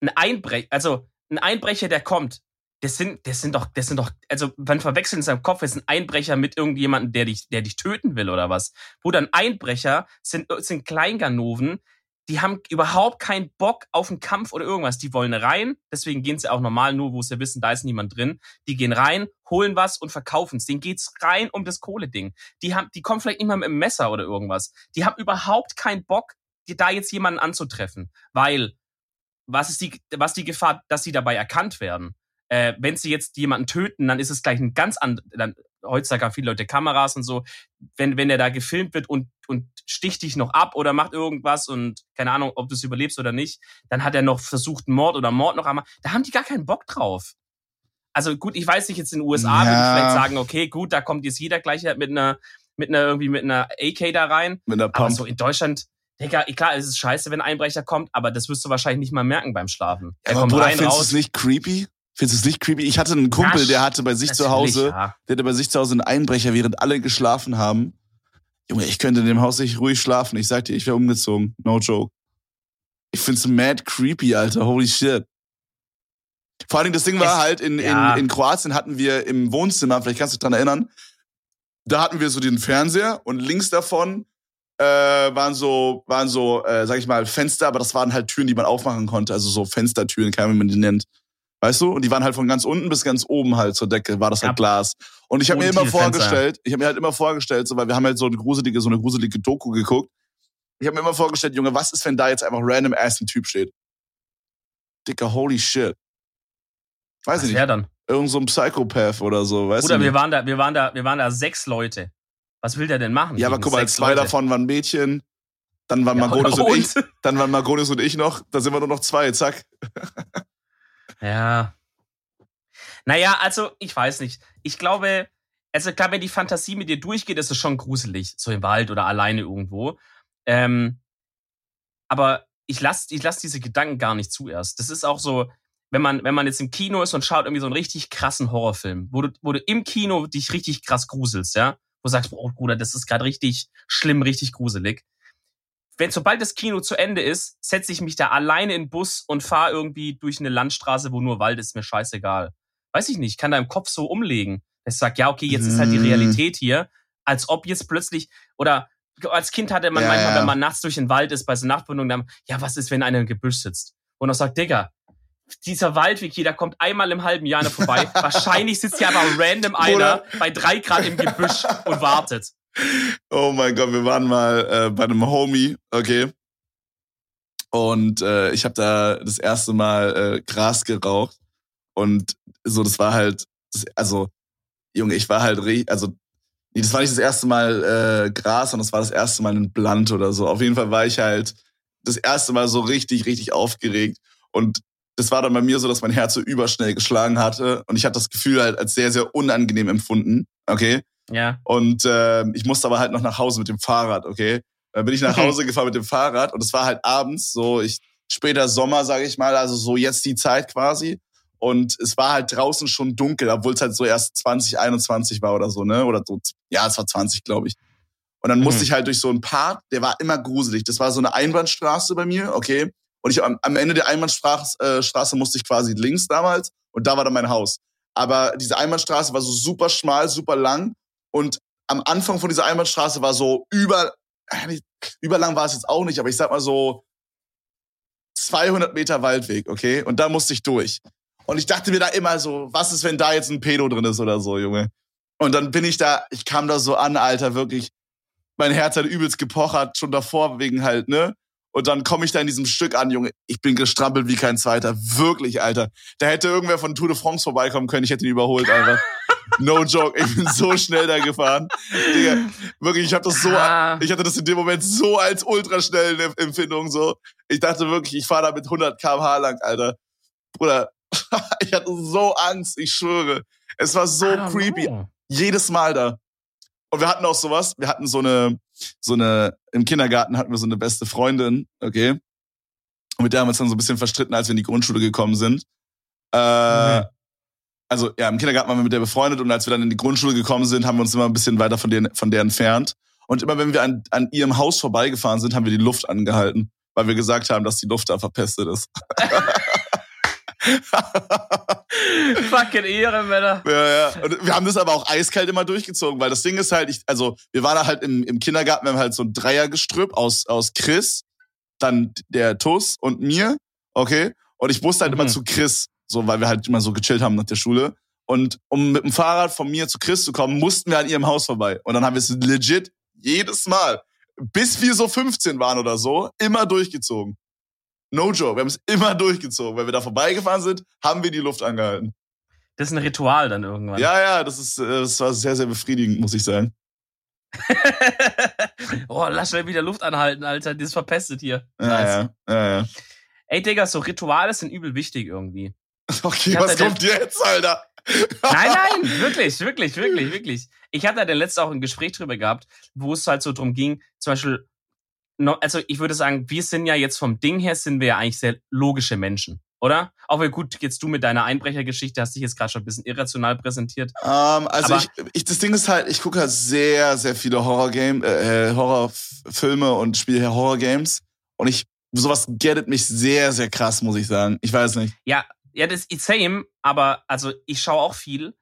ein Einbrecher, also ein Einbrecher, der kommt, das sind, das sind doch, das sind doch, also man verwechselt in seinem Kopf ist ein Einbrecher mit irgendjemandem, der dich, der dich töten will oder was. Wo dann Einbrecher sind, sind Kleinganoven, die haben überhaupt keinen Bock auf einen Kampf oder irgendwas. Die wollen rein, deswegen gehen sie auch normal nur, wo sie wissen, da ist niemand drin. Die gehen rein, holen was und verkaufen es. Denen geht's rein um das Kohleding. Die haben, die kommen vielleicht nicht mal mit einem Messer oder irgendwas. Die haben überhaupt keinen Bock, da jetzt jemanden anzutreffen, weil was ist die, was die Gefahr, dass sie dabei erkannt werden? Äh, wenn sie jetzt jemanden töten, dann ist es gleich ein ganz anderes. Dann, heutzutage haben viele Leute Kameras und so. Wenn, wenn der da gefilmt wird und, und sticht dich noch ab oder macht irgendwas und keine Ahnung, ob du es überlebst oder nicht, dann hat er noch versucht, Mord oder Mord noch einmal. Da haben die gar keinen Bock drauf. Also gut, ich weiß nicht, jetzt in den USA würde ich Ja. vielleicht sagen, okay, gut, da kommt jetzt jeder gleich mit einer, mit einer, irgendwie mit einer AK da rein. Mit einer Aber Pump. so in Deutschland, Digga, klar, es ist scheiße, wenn ein Einbrecher kommt, aber das wirst du wahrscheinlich nicht mal merken beim Schlafen. Er aber kommt Bruder, rein, findest du raus. es nicht creepy? Findest du es nicht creepy? Ich hatte einen Kumpel, Ja, der hatte bei sich zu Hause, Ja. der hatte bei sich zu Hause einen Einbrecher, während alle geschlafen haben. Junge, ich könnte in dem Haus nicht ruhig schlafen. Ich sag dir, ich wäre umgezogen. No joke. Ich find's mad creepy, Alter. Holy shit. Vor allen Dingen, das Ding war halt, in, ja. in, in Kroatien hatten wir im Wohnzimmer, vielleicht kannst du dich dran erinnern, da hatten wir so den Fernseher und links davon äh, waren so, waren so, äh, sag ich mal, Fenster, aber das waren halt Türen, die man aufmachen konnte. Also so Fenstertüren, keine Ahnung, wie man die nennt. Weißt du? Und die waren halt von ganz unten bis ganz oben halt zur Decke, war das halt Ja. Glas. Und ich habe mir immer Ohne Fenster. vorgestellt, ich habe mir halt immer vorgestellt, so, weil wir haben halt so eine gruselige, so eine gruselige Doku geguckt. Ich habe mir immer vorgestellt, Junge, was ist, wenn da jetzt einfach random ass ein Typ steht? Dicker, holy shit. Weiß Was ich nicht. dann? Irgend so ein Psychopath oder so, weißt Bruder, du? wir Nicht? waren da, wir waren da, wir waren da sechs Leute. Was will der denn machen? Ja, aber guck mal, zwei Leute? davon waren Mädchen, dann waren Ja, Margonis und, und? ich, dann waren Margonis und ich noch, da sind wir nur noch zwei, zack. Ja. Naja, also, ich weiß nicht. Ich glaube, also klar, wenn die Fantasie mit dir durchgeht, ist es schon gruselig. So im Wald oder alleine irgendwo. Ähm, aber ich lasse ich lass diese Gedanken gar nicht zuerst. Das ist auch so, wenn man, wenn man jetzt im Kino ist und schaut irgendwie so einen richtig krassen Horrorfilm, wo du, wo du im Kino dich richtig krass gruselst, ja? Wo du sagst, oh Bruder, das ist gerade richtig schlimm, richtig gruselig. Wenn sobald das Kino zu Ende ist, setze ich mich da alleine in den Bus und fahre irgendwie durch eine Landstraße, wo nur Wald ist, mir scheißegal. Weiß ich nicht, ich kann da im Kopf so umlegen. Ich sag, ja, okay, jetzt ist halt die Mm. Realität hier, als ob jetzt plötzlich, oder als Kind hatte man Ja, manchmal, ja. wenn man nachts durch den Wald ist, bei so Nachtbindung, dann, ja, was ist, wenn einer im Gebüsch sitzt? Und er sagt, Digga, dieser Waldweg hier, der kommt einmal im halben Jahr nicht vorbei. Wahrscheinlich sitzt hier aber random einer bei drei Grad im Gebüsch und wartet. Oh mein Gott, wir waren mal äh, bei einem Homie, okay. Und äh, ich habe da das erste Mal äh, Gras geraucht. Und so, das war halt, das, also, Junge, ich war halt, also, nee, das war nicht das erste Mal äh, Gras, sondern das war das erste Mal ein Blunt oder so. Auf jeden Fall war ich halt das erste Mal so richtig, richtig aufgeregt. Und das war dann bei mir so, dass mein Herz so überschnell geschlagen hatte. Und ich hatte das Gefühl halt als sehr, sehr unangenehm empfunden, okay. Ja. Und äh, ich musste aber halt noch nach Hause mit dem Fahrrad, okay? Dann bin ich nach Hause gefahren mit dem Fahrrad und es war halt abends, so ich später Sommer, sage ich mal, also so jetzt die Zeit quasi. Und es war halt draußen schon dunkel, obwohl es halt so erst 20, 21 war oder so, ne? Oder so, ja, es war 20, glaube ich. Und dann musste Mhm. ich halt durch so einen Part, der war immer gruselig. Das war so eine Einbahnstraße bei mir, okay. Und ich am, am Ende der Einbahnstraße äh, Straße musste ich quasi links damals und da war dann mein Haus. Aber diese Einbahnstraße war so super schmal, super lang und am Anfang von dieser Einbahnstraße war so über, äh, überlang war es jetzt auch nicht, aber ich sag mal so 200 Meter Waldweg, okay? Und da musste ich durch. Und ich dachte mir da immer so, was ist, wenn da jetzt ein Pedo drin ist oder so, Junge? Und dann bin ich da, ich kam da so an, Alter, wirklich. Mein Herz hat übelst gepochert, schon davor wegen halt, ne? Und dann komme ich da in diesem Stück an, Junge. Ich bin gestrampelt wie kein Zweiter. Wirklich, Alter. Da hätte irgendwer von Tour de France vorbeikommen können. Ich hätte ihn überholt, Alter. No joke. Ich bin so schnell da gefahren. Digga, wirklich, ich habe das so, Ah. ich hatte das in dem Moment so als ultraschnelle Empfindung so. Ich dachte wirklich, ich fahre da mit 100 km/h lang, Alter. Bruder, ich hatte so Angst, ich schwöre. Es war so creepy. know. Jedes Mal da. Und wir hatten auch sowas. Wir hatten so eine, so eine, im Kindergarten hatten wir so eine beste Freundin, okay? Und mit der haben wir uns dann so ein bisschen verstritten, als wir in die Grundschule gekommen sind. Äh, Mhm. Also, ja, im Kindergarten waren wir mit der befreundet und als wir dann in die Grundschule gekommen sind, haben wir uns immer ein bisschen weiter von der, von der entfernt. Und immer wenn wir an, an ihrem Haus vorbeigefahren sind, haben wir die Luft angehalten, weil wir gesagt haben, dass die Luft da verpestet ist. Fucking Ehre, Männer. Ja, ja. Und wir haben das aber auch eiskalt immer durchgezogen, weil das Ding ist halt, ich, also wir waren da halt im, im Kindergarten, wir haben halt so ein Dreiergestrüpp aus, aus Chris, dann der Tuss und mir, okay? Und ich musste halt Mhm. immer zu Chris, so weil wir halt immer so gechillt haben nach der Schule. Und um mit dem Fahrrad von mir zu Chris zu kommen, mussten wir an ihrem Haus vorbei. Und dann haben wir es legit jedes Mal, bis wir so 15 waren oder so, immer durchgezogen. No joke, wir haben es immer durchgezogen. Wenn wir da vorbeigefahren sind, haben wir die Luft angehalten. Das ist ein Ritual dann irgendwann. Ja, ja, das ist, äh, das war sehr, sehr befriedigend, muss ich sagen. oh, lass schnell wieder Luft anhalten, Alter. Das ist verpestet hier. Ja, Nice. ja, ja, ja. Ey, Digga, so Rituale sind übel wichtig irgendwie. Okay, Ich was kommt jetzt, Alter? Nein, nein, wirklich, wirklich, wirklich, wirklich. Ich hatte da den letzten auch ein Gespräch drüber gehabt, wo es halt so drum ging, zum Beispiel, also ich würde sagen, wir sind ja jetzt vom Ding her, sind wir ja eigentlich sehr logische Menschen, oder? Auch wenn gut, jetzt du mit deiner Einbrechergeschichte hast dich jetzt gerade schon ein bisschen irrational präsentiert. Ähm, also ich, ich, das Ding ist halt, ich gucke halt sehr, sehr viele Horror-Game, äh, Horrorfilme und spiele Horror-Games. Und ich, sowas gettet mich sehr, sehr krass, muss ich sagen. Ich weiß nicht. Ja, ja, das ist same, aber also ich schaue auch viel,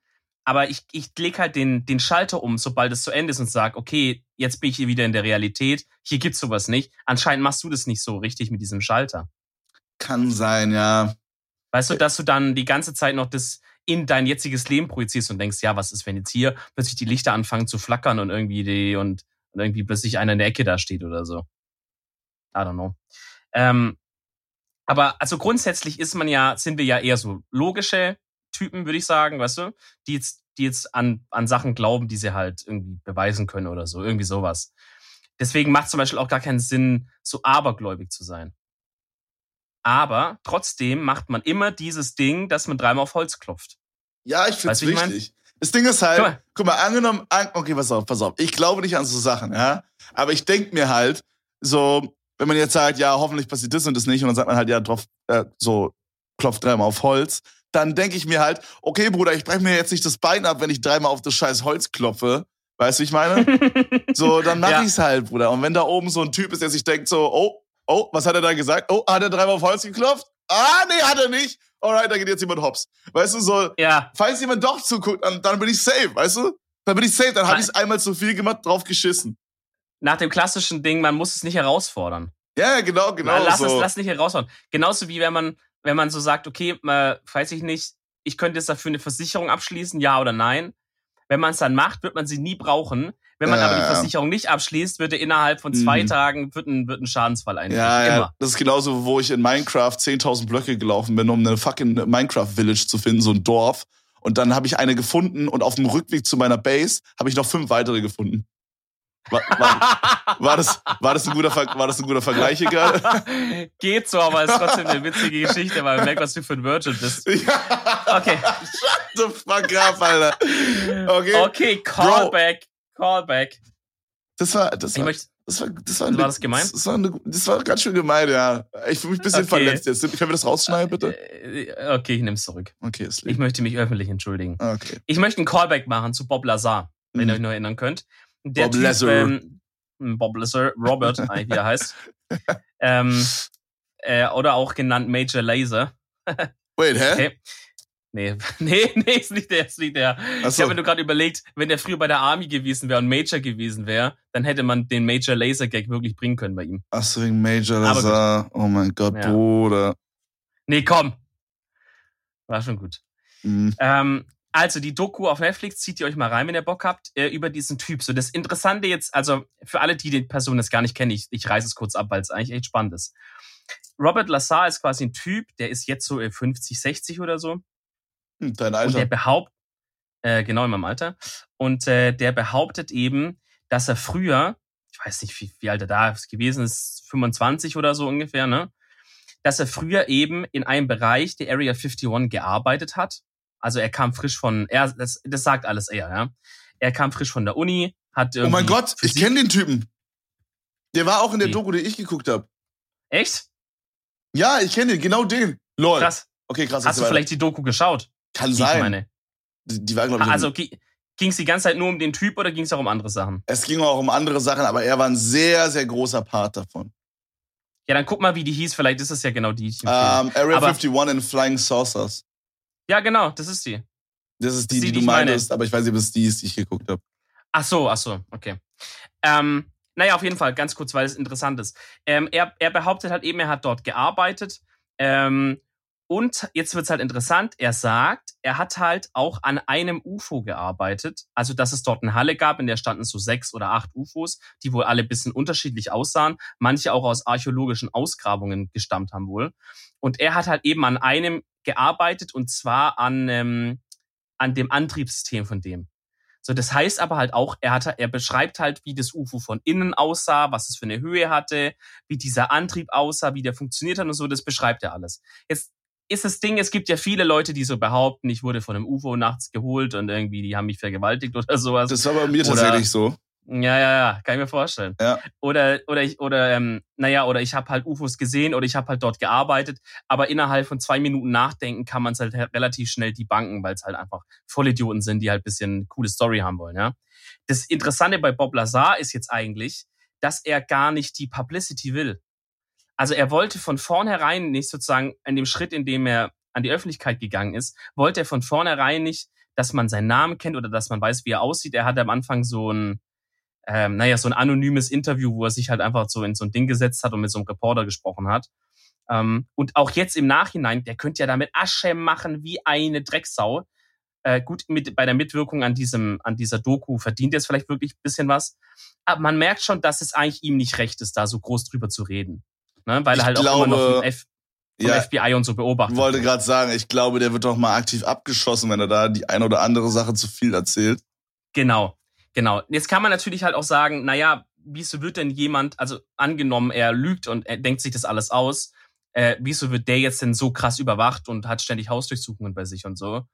aber ich, ich leg halt den, den Schalter um, sobald es zu Ende ist und sag, okay, jetzt bin ich hier wieder in der Realität, hier gibt's sowas nicht. Anscheinend machst du das nicht so richtig mit diesem Schalter. Kann sein, ja. Weißt du, dass du dann die ganze Zeit noch das in dein jetziges Leben projizierst und denkst, ja, was ist, wenn jetzt hier plötzlich die Lichter anfangen zu flackern und irgendwie die und, und irgendwie plötzlich einer in der Ecke da steht oder so. I don't know. Ähm, aber also grundsätzlich ist man ja, sind wir ja eher so logische Typen, würde ich sagen, weißt du, die jetzt, die jetzt an, an Sachen glauben, die sie halt irgendwie beweisen können oder so, irgendwie sowas. Deswegen macht zum Beispiel auch gar keinen Sinn, so abergläubig zu sein. Aber trotzdem macht man immer dieses Ding, dass man dreimal auf Holz klopft. Ja, ich du, wie ich mein? wichtig. Das Ding ist halt, Guck mal. guck mal, angenommen, an, okay, pass auf, pass auf. Ich glaube nicht an so Sachen, ja. Aber ich denk mir halt, so, wenn man jetzt sagt, ja, hoffentlich passiert das und das nicht, und dann sagt man halt, ja, drauf, äh, so, klopft dreimal auf Holz, dann denke ich mir halt, okay, Bruder, ich breche mir jetzt nicht das Bein ab, wenn ich dreimal auf das scheiß Holz klopfe. Weißt du, wie ich meine? So, dann mach Ja. ich's halt, Bruder. Und wenn da oben so ein Typ ist, der sich denkt so, oh, oh, was hat er da gesagt? Oh, hat er dreimal auf Holz geklopft? Ah, nee, hat er nicht. Alright, da geht jetzt jemand hops. Weißt du, so, ja, falls jemand doch zuguckt, dann, dann bin ich safe, weißt du? Dann bin ich safe, dann habe ich es einmal zu viel gemacht, drauf geschissen. Nach dem klassischen Ding, man muss es nicht herausfordern. Ja, genau, genau lass so. es, lass nicht herausfordern. Genauso wie wenn man, wenn man so sagt, okay, äh, weiß ich nicht, ich könnte jetzt dafür eine Versicherung abschließen, ja oder nein. Wenn man es dann macht, wird man sie nie brauchen. Wenn man Ja, aber die. Versicherung nicht abschließt, wird er innerhalb von zwei Mhm. Tagen wird ein, wird ein Schadensfall eintreten. ja, ja, das ist genauso, wo ich in Minecraft 10.000 Blöcke gelaufen bin, um eine fucking Minecraft-Village zu finden, so ein Dorf. Und dann habe ich eine gefunden und auf dem Rückweg zu meiner Base habe ich noch fünf weitere gefunden. War, war, war, das, war, das ein guter Ver war das ein guter Vergleich gerade? Geht so, aber ist trotzdem eine witzige Geschichte, weil man merkt, was du für ein Virgin bist. ja. Okay. Shut the fuck up, Alter. Okay. Okay, Callback. Callback. Das war, das Ich war, möchte, das war, das war, war das gemein? Das war, eine, das war ganz schön gemein, ja. Ich fühle mich ein bisschen Okay. verletzt jetzt. Können wir das rausschneiden, bitte? Äh, Okay, ich nehme es zurück. Okay, ist Ich lieb. möchte mich öffentlich entschuldigen. Okay. Ich möchte einen Callback machen zu Bob Lazar, wenn Mhm. ihr euch noch erinnern könnt. Der Bob Lazar. Ähm, Bob Lazar, Robert, wie er heißt. ähm, äh, oder auch genannt Major Laser. Wait, hä? Okay. Nee, nee, nee, ist nicht der, ist nicht der. Ich Achso. habe mir nur gerade überlegt, wenn der früher bei der Army gewesen wäre und Major gewesen wäre, dann hätte man den Major Laser Gag wirklich bringen können bei ihm. Achso, wegen Major. Lazar. Oh mein Gott, Ja. Bruder. Nee, komm. War schon gut. Mhm. Ähm, also die Doku auf Netflix, zieht ihr euch mal rein, wenn ihr Bock habt, äh, über diesen Typ. So das Interessante jetzt, also für alle, die die Person jetzt gar nicht kennen, ich, ich reiße es kurz ab, weil es eigentlich echt spannend ist. Robert Lazar ist quasi ein Typ, der ist jetzt so äh, 50, 60 oder so. Hm, Dein Und der Alter. behauptet, äh, genau in meinem Alter, und äh, der behauptet eben, dass er früher, ich weiß nicht, wie, wie alt er da gewesen ist, 25 oder so ungefähr, ne? Dass er früher eben in einem Bereich der Area 51 gearbeitet hat. Also er kam frisch von, er, das, das sagt alles er, ja. Er kam frisch von der Uni, hat Oh mein Gott, ich Physik- kenne den Typen. Der war auch in der Wie? Doku, die ich geguckt habe. Echt? Ja, ich kenne den, genau den. Lol. Krass. Okay, krass. Hast du vielleicht die Doku geschaut? Kann Die ich sein. meine. Die, die war, glaube ich, Also ging es die ganze Zeit nur um den Typ oder ging es auch um andere Sachen? es ging auch um andere Sachen, aber er war ein sehr, sehr großer Part davon. Ja, dann guck mal, wie die hieß. Vielleicht ist es ja genau die. die ich empfehle. Ähm, Area Aber- 51 in Flying Saucers. Ja, genau, das ist die. Das ist die, Die, die, die du ich meine. aber ich weiß nicht, ob es die ist, die ich geguckt habe. Ach so, ach so, okay. Ähm, naja, auf jeden Fall, ganz kurz, weil es interessant ist. Ähm, er, er behauptet halt eben, er hat dort gearbeitet. Ähm, und jetzt wird's halt interessant, er sagt, er hat halt auch an einem UFO gearbeitet. Also, dass es dort eine Halle gab, in der standen so sechs oder acht UFOs, die wohl alle ein bisschen unterschiedlich aussahen. Manche auch aus archäologischen Ausgrabungen gestammt haben wohl. Und er hat halt eben an einem gearbeitet und zwar an, ähm, an dem Antriebssystem von dem. So, das heißt aber halt auch, er hat, er beschreibt halt, wie das UFO von innen aussah, was es für eine Höhe hatte, wie dieser Antrieb aussah, wie der funktioniert hat und so, das beschreibt er alles. Jetzt ist das Ding, es gibt ja viele Leute, die so behaupten, ich wurde von einem UFO nachts geholt und irgendwie, die haben mich vergewaltigt oder sowas. Das war bei mir Oder- tatsächlich so. Ja, ja, ja, kann ich mir vorstellen. Ja. Oder oder ich oder ähm, naja, oder ich habe halt UFOs gesehen oder ich habe halt dort gearbeitet, aber innerhalb von zwei Minuten nachdenken kann man es halt relativ schnell debunken, weil es halt einfach Vollidioten sind, die halt bisschen coole Story haben wollen, ja. Das Interessante bei Bob Lazar ist jetzt eigentlich, dass er gar nicht die Publicity will. Also er wollte von vornherein nicht sozusagen an dem Schritt, in dem er an die Öffentlichkeit gegangen ist, wollte er von vornherein nicht, dass man seinen Namen kennt oder dass man weiß, wie er aussieht. Er hatte am Anfang so ein ähm, naja, so ein anonymes Interview, wo er sich halt einfach so in so ein Ding gesetzt hat und mit so einem Reporter gesprochen hat. Ähm, und auch jetzt im Nachhinein, der könnte ja damit Asche machen wie eine Drecksau. Äh, gut, mit, bei der Mitwirkung an diesem, an dieser Doku verdient er es vielleicht wirklich ein bisschen was. Aber man merkt schon, dass es eigentlich ihm nicht recht ist, da so groß drüber zu reden. Ne? Weil Ich er halt auch immer noch glaube, vom, F vom Ja, FBI und so beobachtet. ich wollte gerade sagen, ich glaube, der wird doch mal aktiv abgeschossen, wenn er da die ein oder andere Sache zu viel erzählt. Genau, genau. Jetzt kann man natürlich halt auch sagen, naja, wieso wird denn jemand, also angenommen, er lügt und er denkt sich das alles aus, äh, wieso wird der jetzt denn so krass überwacht und hat ständig Hausdurchsuchungen bei sich und so?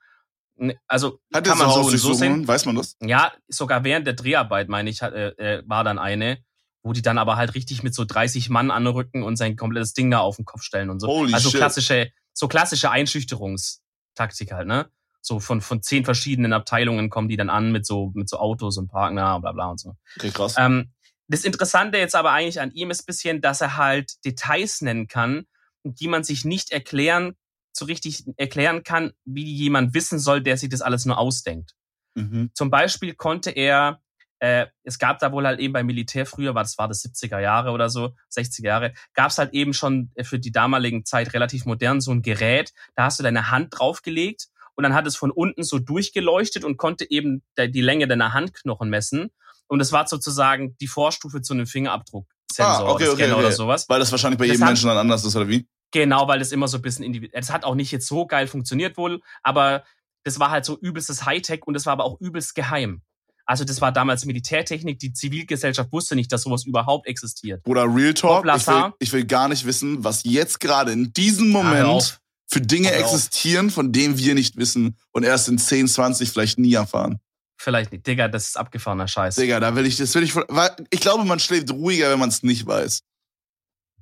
Also Hat kann man so und so sehen. Hausdurchsuchungen? Weiß man das? Ja, sogar während der Dreharbeit, meine ich, äh, äh, war dann eine, wo die dann aber halt richtig mit so 30 Mann anrücken und sein komplettes Ding da auf den Kopf stellen und so. Holy also shit. klassische, so klassische Einschüchterungstaktik halt, ne? So von, von zehn verschiedenen Abteilungen kommen die dann an mit so, mit so Autos und parken da, bla, bla und so. Okay, krass. Ähm, das Interessante jetzt aber eigentlich an ihm ist bisschen, dass er halt Details nennen kann, die man sich nicht erklären, so richtig erklären kann, wie jemand wissen soll, der sich das alles nur ausdenkt. Mhm. Zum Beispiel konnte er, äh, es gab da wohl halt eben beim Militär früher, war das war das 70er Jahre oder so, 60er Jahre, gab es halt eben schon für die damaligen Zeit relativ modern so ein Gerät, da hast du deine Hand draufgelegt und dann hat es von unten so durchgeleuchtet und konnte eben die Länge deiner Handknochen messen. Und es war sozusagen die Vorstufe zu einem Fingerabdrucksensor Ah, okay, oder okay, Scanner okay. oder sowas. Weil das wahrscheinlich bei Das jedem hat- Menschen dann anders ist, oder wie? Genau, weil das immer so ein bisschen individuell. Das hat auch nicht jetzt so geil funktioniert wohl, aber das war halt so übelstes Hightech und das war aber auch übelst geheim. Also das war damals Militärtechnik, die Zivilgesellschaft wusste nicht, dass sowas überhaupt existiert. Oder Real Talk, ich will, ich will gar nicht wissen, was jetzt gerade in diesem Moment. Für Dinge auf. existieren, von denen wir nicht wissen und erst in 10, 20 vielleicht nie erfahren. Vielleicht nicht. Digga, das ist abgefahrener Scheiß. Digga, da will ich, das will ich, weil ich glaube, man schläft ruhiger, wenn man es nicht weiß.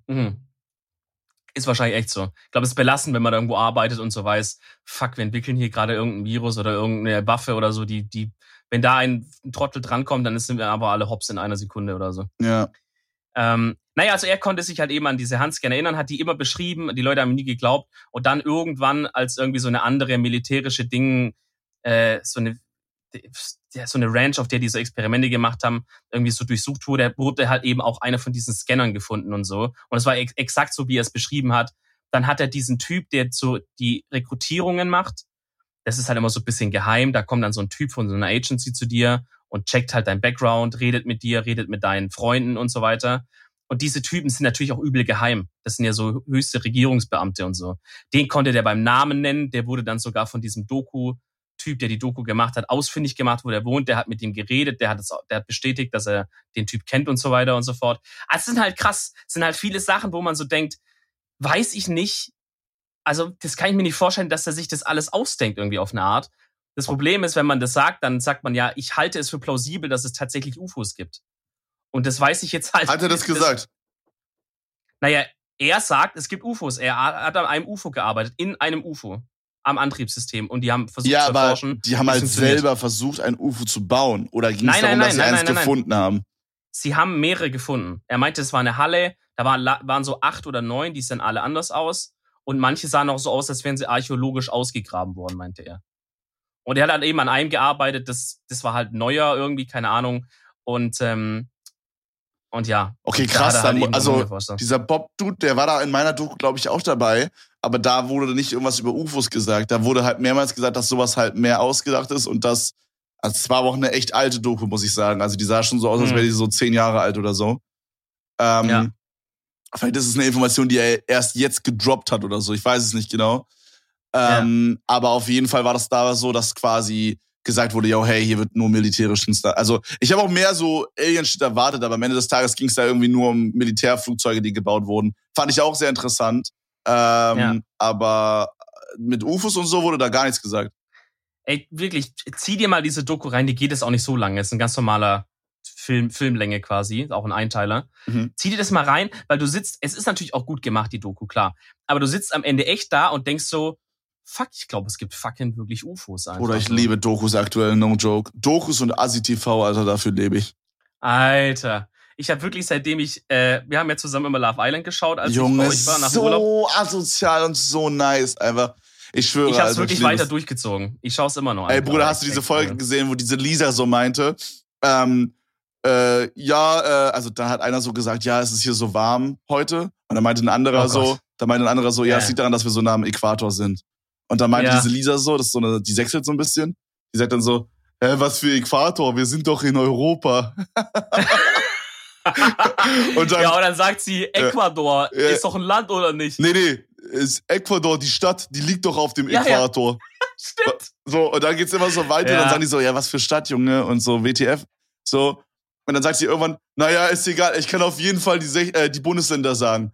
Mhm. Ist wahrscheinlich echt so. Ich glaube, es ist belastend, wenn man da irgendwo arbeitet und so weiß, fuck, wir entwickeln hier gerade irgendein Virus oder irgendeine Waffe oder so, die, die, wenn da ein Trottel drankommt, dann sind wir aber alle hops in einer Sekunde oder so. Ja. Ähm, naja, also er konnte sich halt eben an diese Handscan erinnern, hat die immer beschrieben, die Leute haben nie geglaubt. Und dann irgendwann, als irgendwie so eine andere militärische Ding, äh, so eine so eine Ranch, auf der diese Experimente gemacht haben, irgendwie so durchsucht wurde, wurde halt eben auch einer von diesen Scannern gefunden und so. Und es war ex exakt so, wie er es beschrieben hat. Dann hat er diesen Typ, der so die Rekrutierungen macht. Das ist halt immer so ein bisschen geheim. Da kommt dann so ein Typ von so einer Agency zu dir und checkt halt dein Background, redet mit dir, redet mit deinen Freunden und so weiter. Und diese Typen sind natürlich auch übel geheim. Das sind ja so höchste Regierungsbeamte und so. Den konnte der beim Namen nennen. Der wurde dann sogar von diesem Doku-Typ, der die Doku gemacht hat, ausfindig gemacht, wo der wohnt. Der hat mit ihm geredet. Der hat, es, der hat bestätigt, dass er den Typ kennt und so weiter und so fort. Also es sind halt krass. Es sind halt viele Sachen, wo man so denkt, weiß ich nicht. Also das kann ich mir nicht vorstellen, dass er sich das alles ausdenkt irgendwie auf eine Art. Das Problem ist, wenn man das sagt, dann sagt man ja, ich halte es für plausibel, dass es tatsächlich UFOs gibt. Und das weiß ich jetzt halt. Hat er das gesagt? Das, naja, er sagt, es gibt UFOs. Er hat an einem UFO gearbeitet, in einem UFO, am Antriebssystem. Und die haben versucht ja, zu aber erforschen. Die haben halt selber versucht, ein UFO zu bauen. Oder ging es darum, nein, dass sie nein, eins gefunden haben? Sie haben mehrere gefunden. Er meinte, es war eine Halle, da waren, waren so acht oder neun, die sahen alle anders aus. Und manche sahen auch so aus, als wären sie archäologisch ausgegraben worden, meinte er. Und er hat dann eben an einem gearbeitet, das, das war halt neuer irgendwie, keine Ahnung. Und ähm, und ja. Okay, krass. Dann, halt also dieser Bob-Dude, der war da in meiner Doku, glaube ich, auch dabei. Aber da wurde nicht irgendwas über UFOs gesagt. Da wurde halt mehrmals gesagt, dass sowas halt mehr ausgedacht ist und das. Also es war aber auch eine echt alte Doku, muss ich sagen. Also die sah schon so aus, als wäre die so zehn Jahre alt oder so. Ähm, ja. Vielleicht ist es eine Information, die er erst jetzt gedroppt hat oder so. Ich weiß es nicht genau. Ähm, ja. Aber auf jeden Fall war das da so, dass quasi gesagt wurde, yo, hey, hier wird nur militärischen Star. Also ich habe auch mehr so Alien-Shit erwartet, aber am Ende des Tages ging es da irgendwie nur um Militärflugzeuge, die gebaut wurden. Fand ich auch sehr interessant. Ähm, ja. Aber mit UFOs und so wurde da gar nichts gesagt. Ey, wirklich, zieh dir mal diese Doku rein, die geht es auch nicht so lange. Es ist ein ganz normaler Film, Filmlänge quasi, auch ein Einteiler. Mhm. Zieh dir das mal rein, weil du sitzt, es ist natürlich auch gut gemacht, die Doku, klar. Aber du sitzt am Ende echt da und denkst so, fuck, ich glaube, es gibt fucking wirklich UFOs einfach. Oder ich liebe Dokus aktuell, no joke. Dokus und Asi-TV, Alter, dafür lebe ich. Alter. Ich habe wirklich, seitdem ich, äh, wir haben ja zusammen immer Love Island geschaut, als Junge, ich bei euch war nach so Urlaub. asozial und so nice, einfach. Ich schwöre, Ich hab's wirklich weiter durchgezogen. Ich schaue es immer noch. Ey, Bruder, hast du diese Folge cool. gesehen, wo diese Lisa so meinte, ähm, äh, ja, äh, also da hat einer so gesagt, ja, es ist hier so warm heute. Und dann meinte ein anderer oh so, da meinte ein anderer so, ja, es liegt daran, dass wir so nah am Äquator sind. Und dann meinte ja. diese Lisa so, das so eine, die sechselt so ein bisschen. Die sagt dann so, hä, was für Äquator? Wir sind doch in Europa. und dann, ja, und dann sagt sie, Ecuador äh, ist doch ein Land oder nicht? Nee, nee, ist Ecuador, die Stadt, die liegt doch auf dem ja, Äquator. Ja. Stimmt. So, und dann geht's immer so weiter, ja. dann sagen die so, ja, was für Stadt, Junge, und so, WTF. So, und dann sagt sie irgendwann, naja, ist egal, ich kann auf jeden Fall die, äh, die Bundesländer sagen.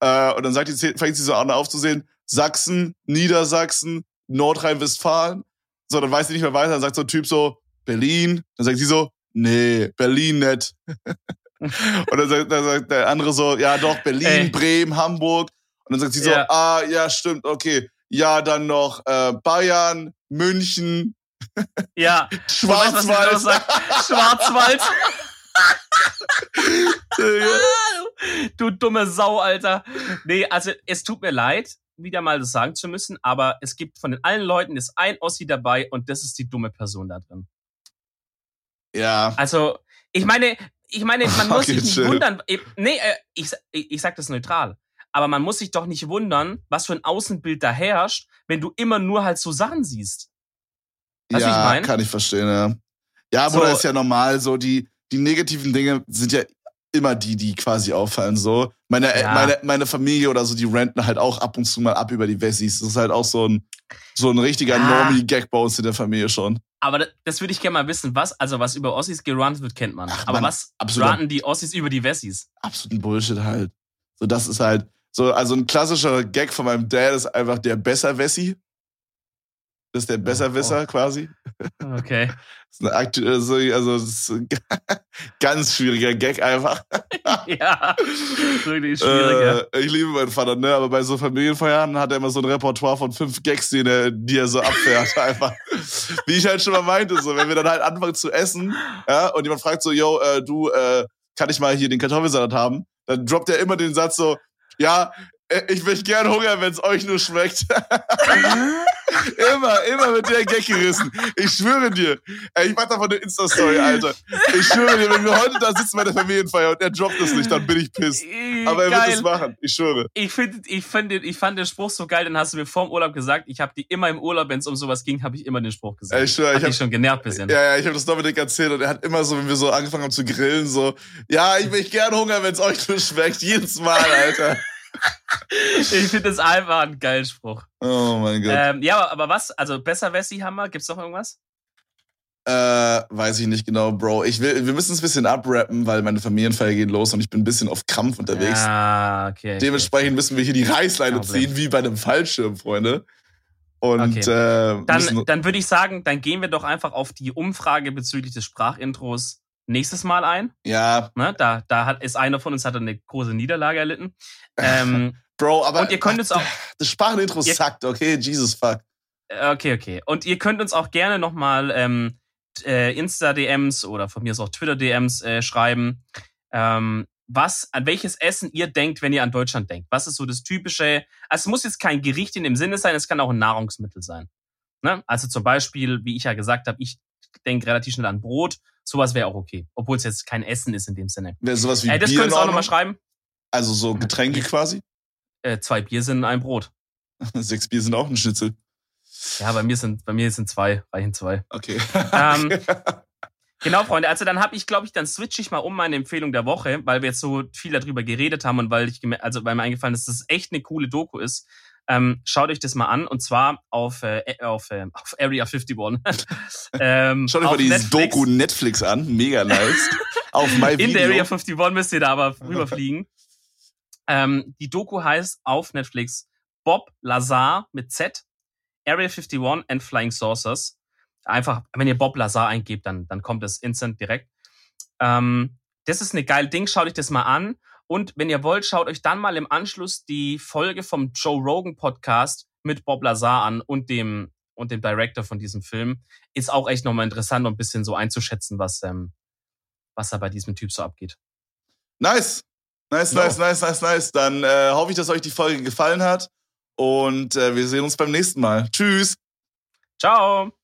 Äh, und dann sagt die, fängt sie so an aufzusehen, Sachsen, Niedersachsen, Nordrhein-Westfalen. So, dann weiß sie nicht mehr weiter. Dann sagt so ein Typ so, Berlin. Dann sagt sie so, nee, Berlin nicht. und dann sagt, dann sagt, der andere so, ja doch, Berlin, Ey. Bremen, Hamburg. Und dann sagt sie so, ja. ah, ja, stimmt, okay. Ja, dann noch äh, Bayern, München. Ja. Schwarzwald. Weißt, Schwarzwald. du dumme Sau, Alter. Nee, also es tut mir leid wieder mal das sagen zu müssen, aber es gibt von den allen Leuten ist ein Ossi dabei und das ist die dumme Person da drin. Ja. Also, ich meine, ich meine, man muss okay, sich nicht chill. wundern. Nee, äh, ich, ich, ich sag das neutral. Aber man muss sich doch nicht wundern, was für ein Außenbild da herrscht, wenn du immer nur halt so Sachen siehst. Weißt ja, ich kann ich verstehen, ja. Ja, aber so, das ist ja normal, so die, die negativen Dinge sind ja immer die, die quasi auffallen. So. Meine, ja. meine, meine Familie oder so, die renten halt auch ab und zu mal ab über die Wessis. Das ist halt auch so ein, so ein richtiger ja. Normie-Gag bei uns in der Familie schon. Aber das, das würde ich gerne mal wissen. Was, also was über Ossis gerannt wird, kennt man. Ach, Aber Mann, was ranten die Ossis über die Wessis? Absoluten Bullshit halt. So, das ist halt, so, also ein klassischer Gag von meinem Dad ist einfach der besser Wessi. Das ist der Besserwisser quasi. Okay. Das aktu also, also ein ganz schwieriger Gag einfach. ja, wirklich schwieriger. Äh, ich liebe meinen Vater, ne? Aber bei so Familienfeiern hat er immer so ein Repertoire von fünf Gags, die er, die er so abfährt. einfach. Wie ich halt schon mal meinte, so, wenn wir dann halt anfangen zu essen, ja, und jemand fragt so, yo, äh, du, äh, kann ich mal hier den Kartoffelsalat haben? Dann droppt er immer den Satz so, ja, äh, ich möchte gern Hunger, wenn es euch nur schmeckt. Immer, immer mit der Gag gerissen. Ich schwöre dir. Ich mach davon eine Insta-Story, Alter. Ich schwöre dir, wenn wir heute da sitzen bei der Familienfeier und er droppt es nicht, dann bin ich piss. Aber er Geil. wird es machen. Ich schwöre. Ich, find, ich, find, ich fand den Spruch so geil, den hast du mir vorm Urlaub gesagt. Ich habe die immer im Urlaub, wenn es um sowas ging, habe ich immer den Spruch gesagt. Ich schwöre, Hat ich hab, dich schon genervt bisschen. ja, ja, ich habe das Dominik erzählt und er hat immer so, wenn wir so angefangen haben zu grillen, so, ja, ich möchte gern Hunger, wenn es euch nur schmeckt. Jedes Mal, Alter. Ich finde das einfach ein geiler Spruch. Oh mein Gott. Ähm, ja, aber- was? Also besser Wessi Hammer? Gibt's noch irgendwas? Äh, weiß ich nicht genau, Bro. Ich will, wir müssen es ein bisschen abrappen, weil meine Familienfeier geht los und ich bin ein bisschen auf Krampf unterwegs. Ah, okay. okay. Dementsprechend müssen wir hier die Reißleine ziehen, wie bei einem Fallschirm, Freunde. Und Okay. äh, Dann, dann würde ich sagen, dann gehen wir doch einfach auf die Umfrage bezüglich des Sprachintros nächstes Mal ein. ja, Ne? Da, da hat, ist einer von uns hat eine große Niederlage erlitten. Ähm, Bro, aber und ihr könnt uns auch, das Sprachenintro Ihr- sackt, okay? Jesus fuck. okay, okay. Und ihr könnt uns auch gerne nochmal ähm, äh, Insta-DMs oder von mir aus auch Twitter-DMs äh, schreiben, ähm, was, an welches Essen ihr denkt, wenn ihr an Deutschland denkt. Was ist so das typische, also es muss jetzt kein Gericht in dem Sinne sein, es kann auch ein Nahrungsmittel sein. Ne? Also zum Beispiel, wie ich ja gesagt habe, ich denke relativ schnell an Brot, sowas wäre auch okay. Obwohl es jetzt kein Essen ist in dem Sinne. Wäre sowas wie Äh, das Bier könnt in ihr auch nochmal schreiben. Also so Getränke quasi. Äh, zwei Bier sind ein Brot. Sechs Bier sind auch ein Schnitzel. Ja, bei mir sind, bei mir sind zwei, reichen zwei. Okay. Ähm, Genau, Freunde. Also dann habe ich, glaube ich, dann switche ich mal um meine Empfehlung der Woche, weil wir jetzt so viel darüber geredet haben und weil ich, also weil mir eingefallen ist, dass das echt eine coole Doku ist. Ähm, schaut euch das mal an und zwar auf äh, auf, äh, auf Area 51. ähm, Schaut euch mal dieses Netflix. Doku Netflix an. Mega nice. Auf My In der Area Video. 51 müsst ihr da aber rüberfliegen. ähm, die Doku heißt auf Netflix Bob Lazar mit Z, Area 51 and Flying Saucers. Einfach, wenn ihr Bob Lazar eingebt, dann, dann kommt es instant direkt. Ähm, das ist eine geile Ding, schaut euch das mal an. Und wenn ihr wollt, schaut euch dann mal im Anschluss die Folge vom Joe Rogan Podcast mit Bob Lazar an und dem, und dem Director von diesem Film. Ist auch echt nochmal interessant, um ein bisschen so einzuschätzen, was, ähm, was da bei diesem Typ so abgeht. Nice. Nice, No. nice, nice, nice, nice. Dann äh, hoffe ich, dass euch die Folge gefallen hat. Und äh, wir sehen uns beim nächsten Mal. Tschüss. Ciao!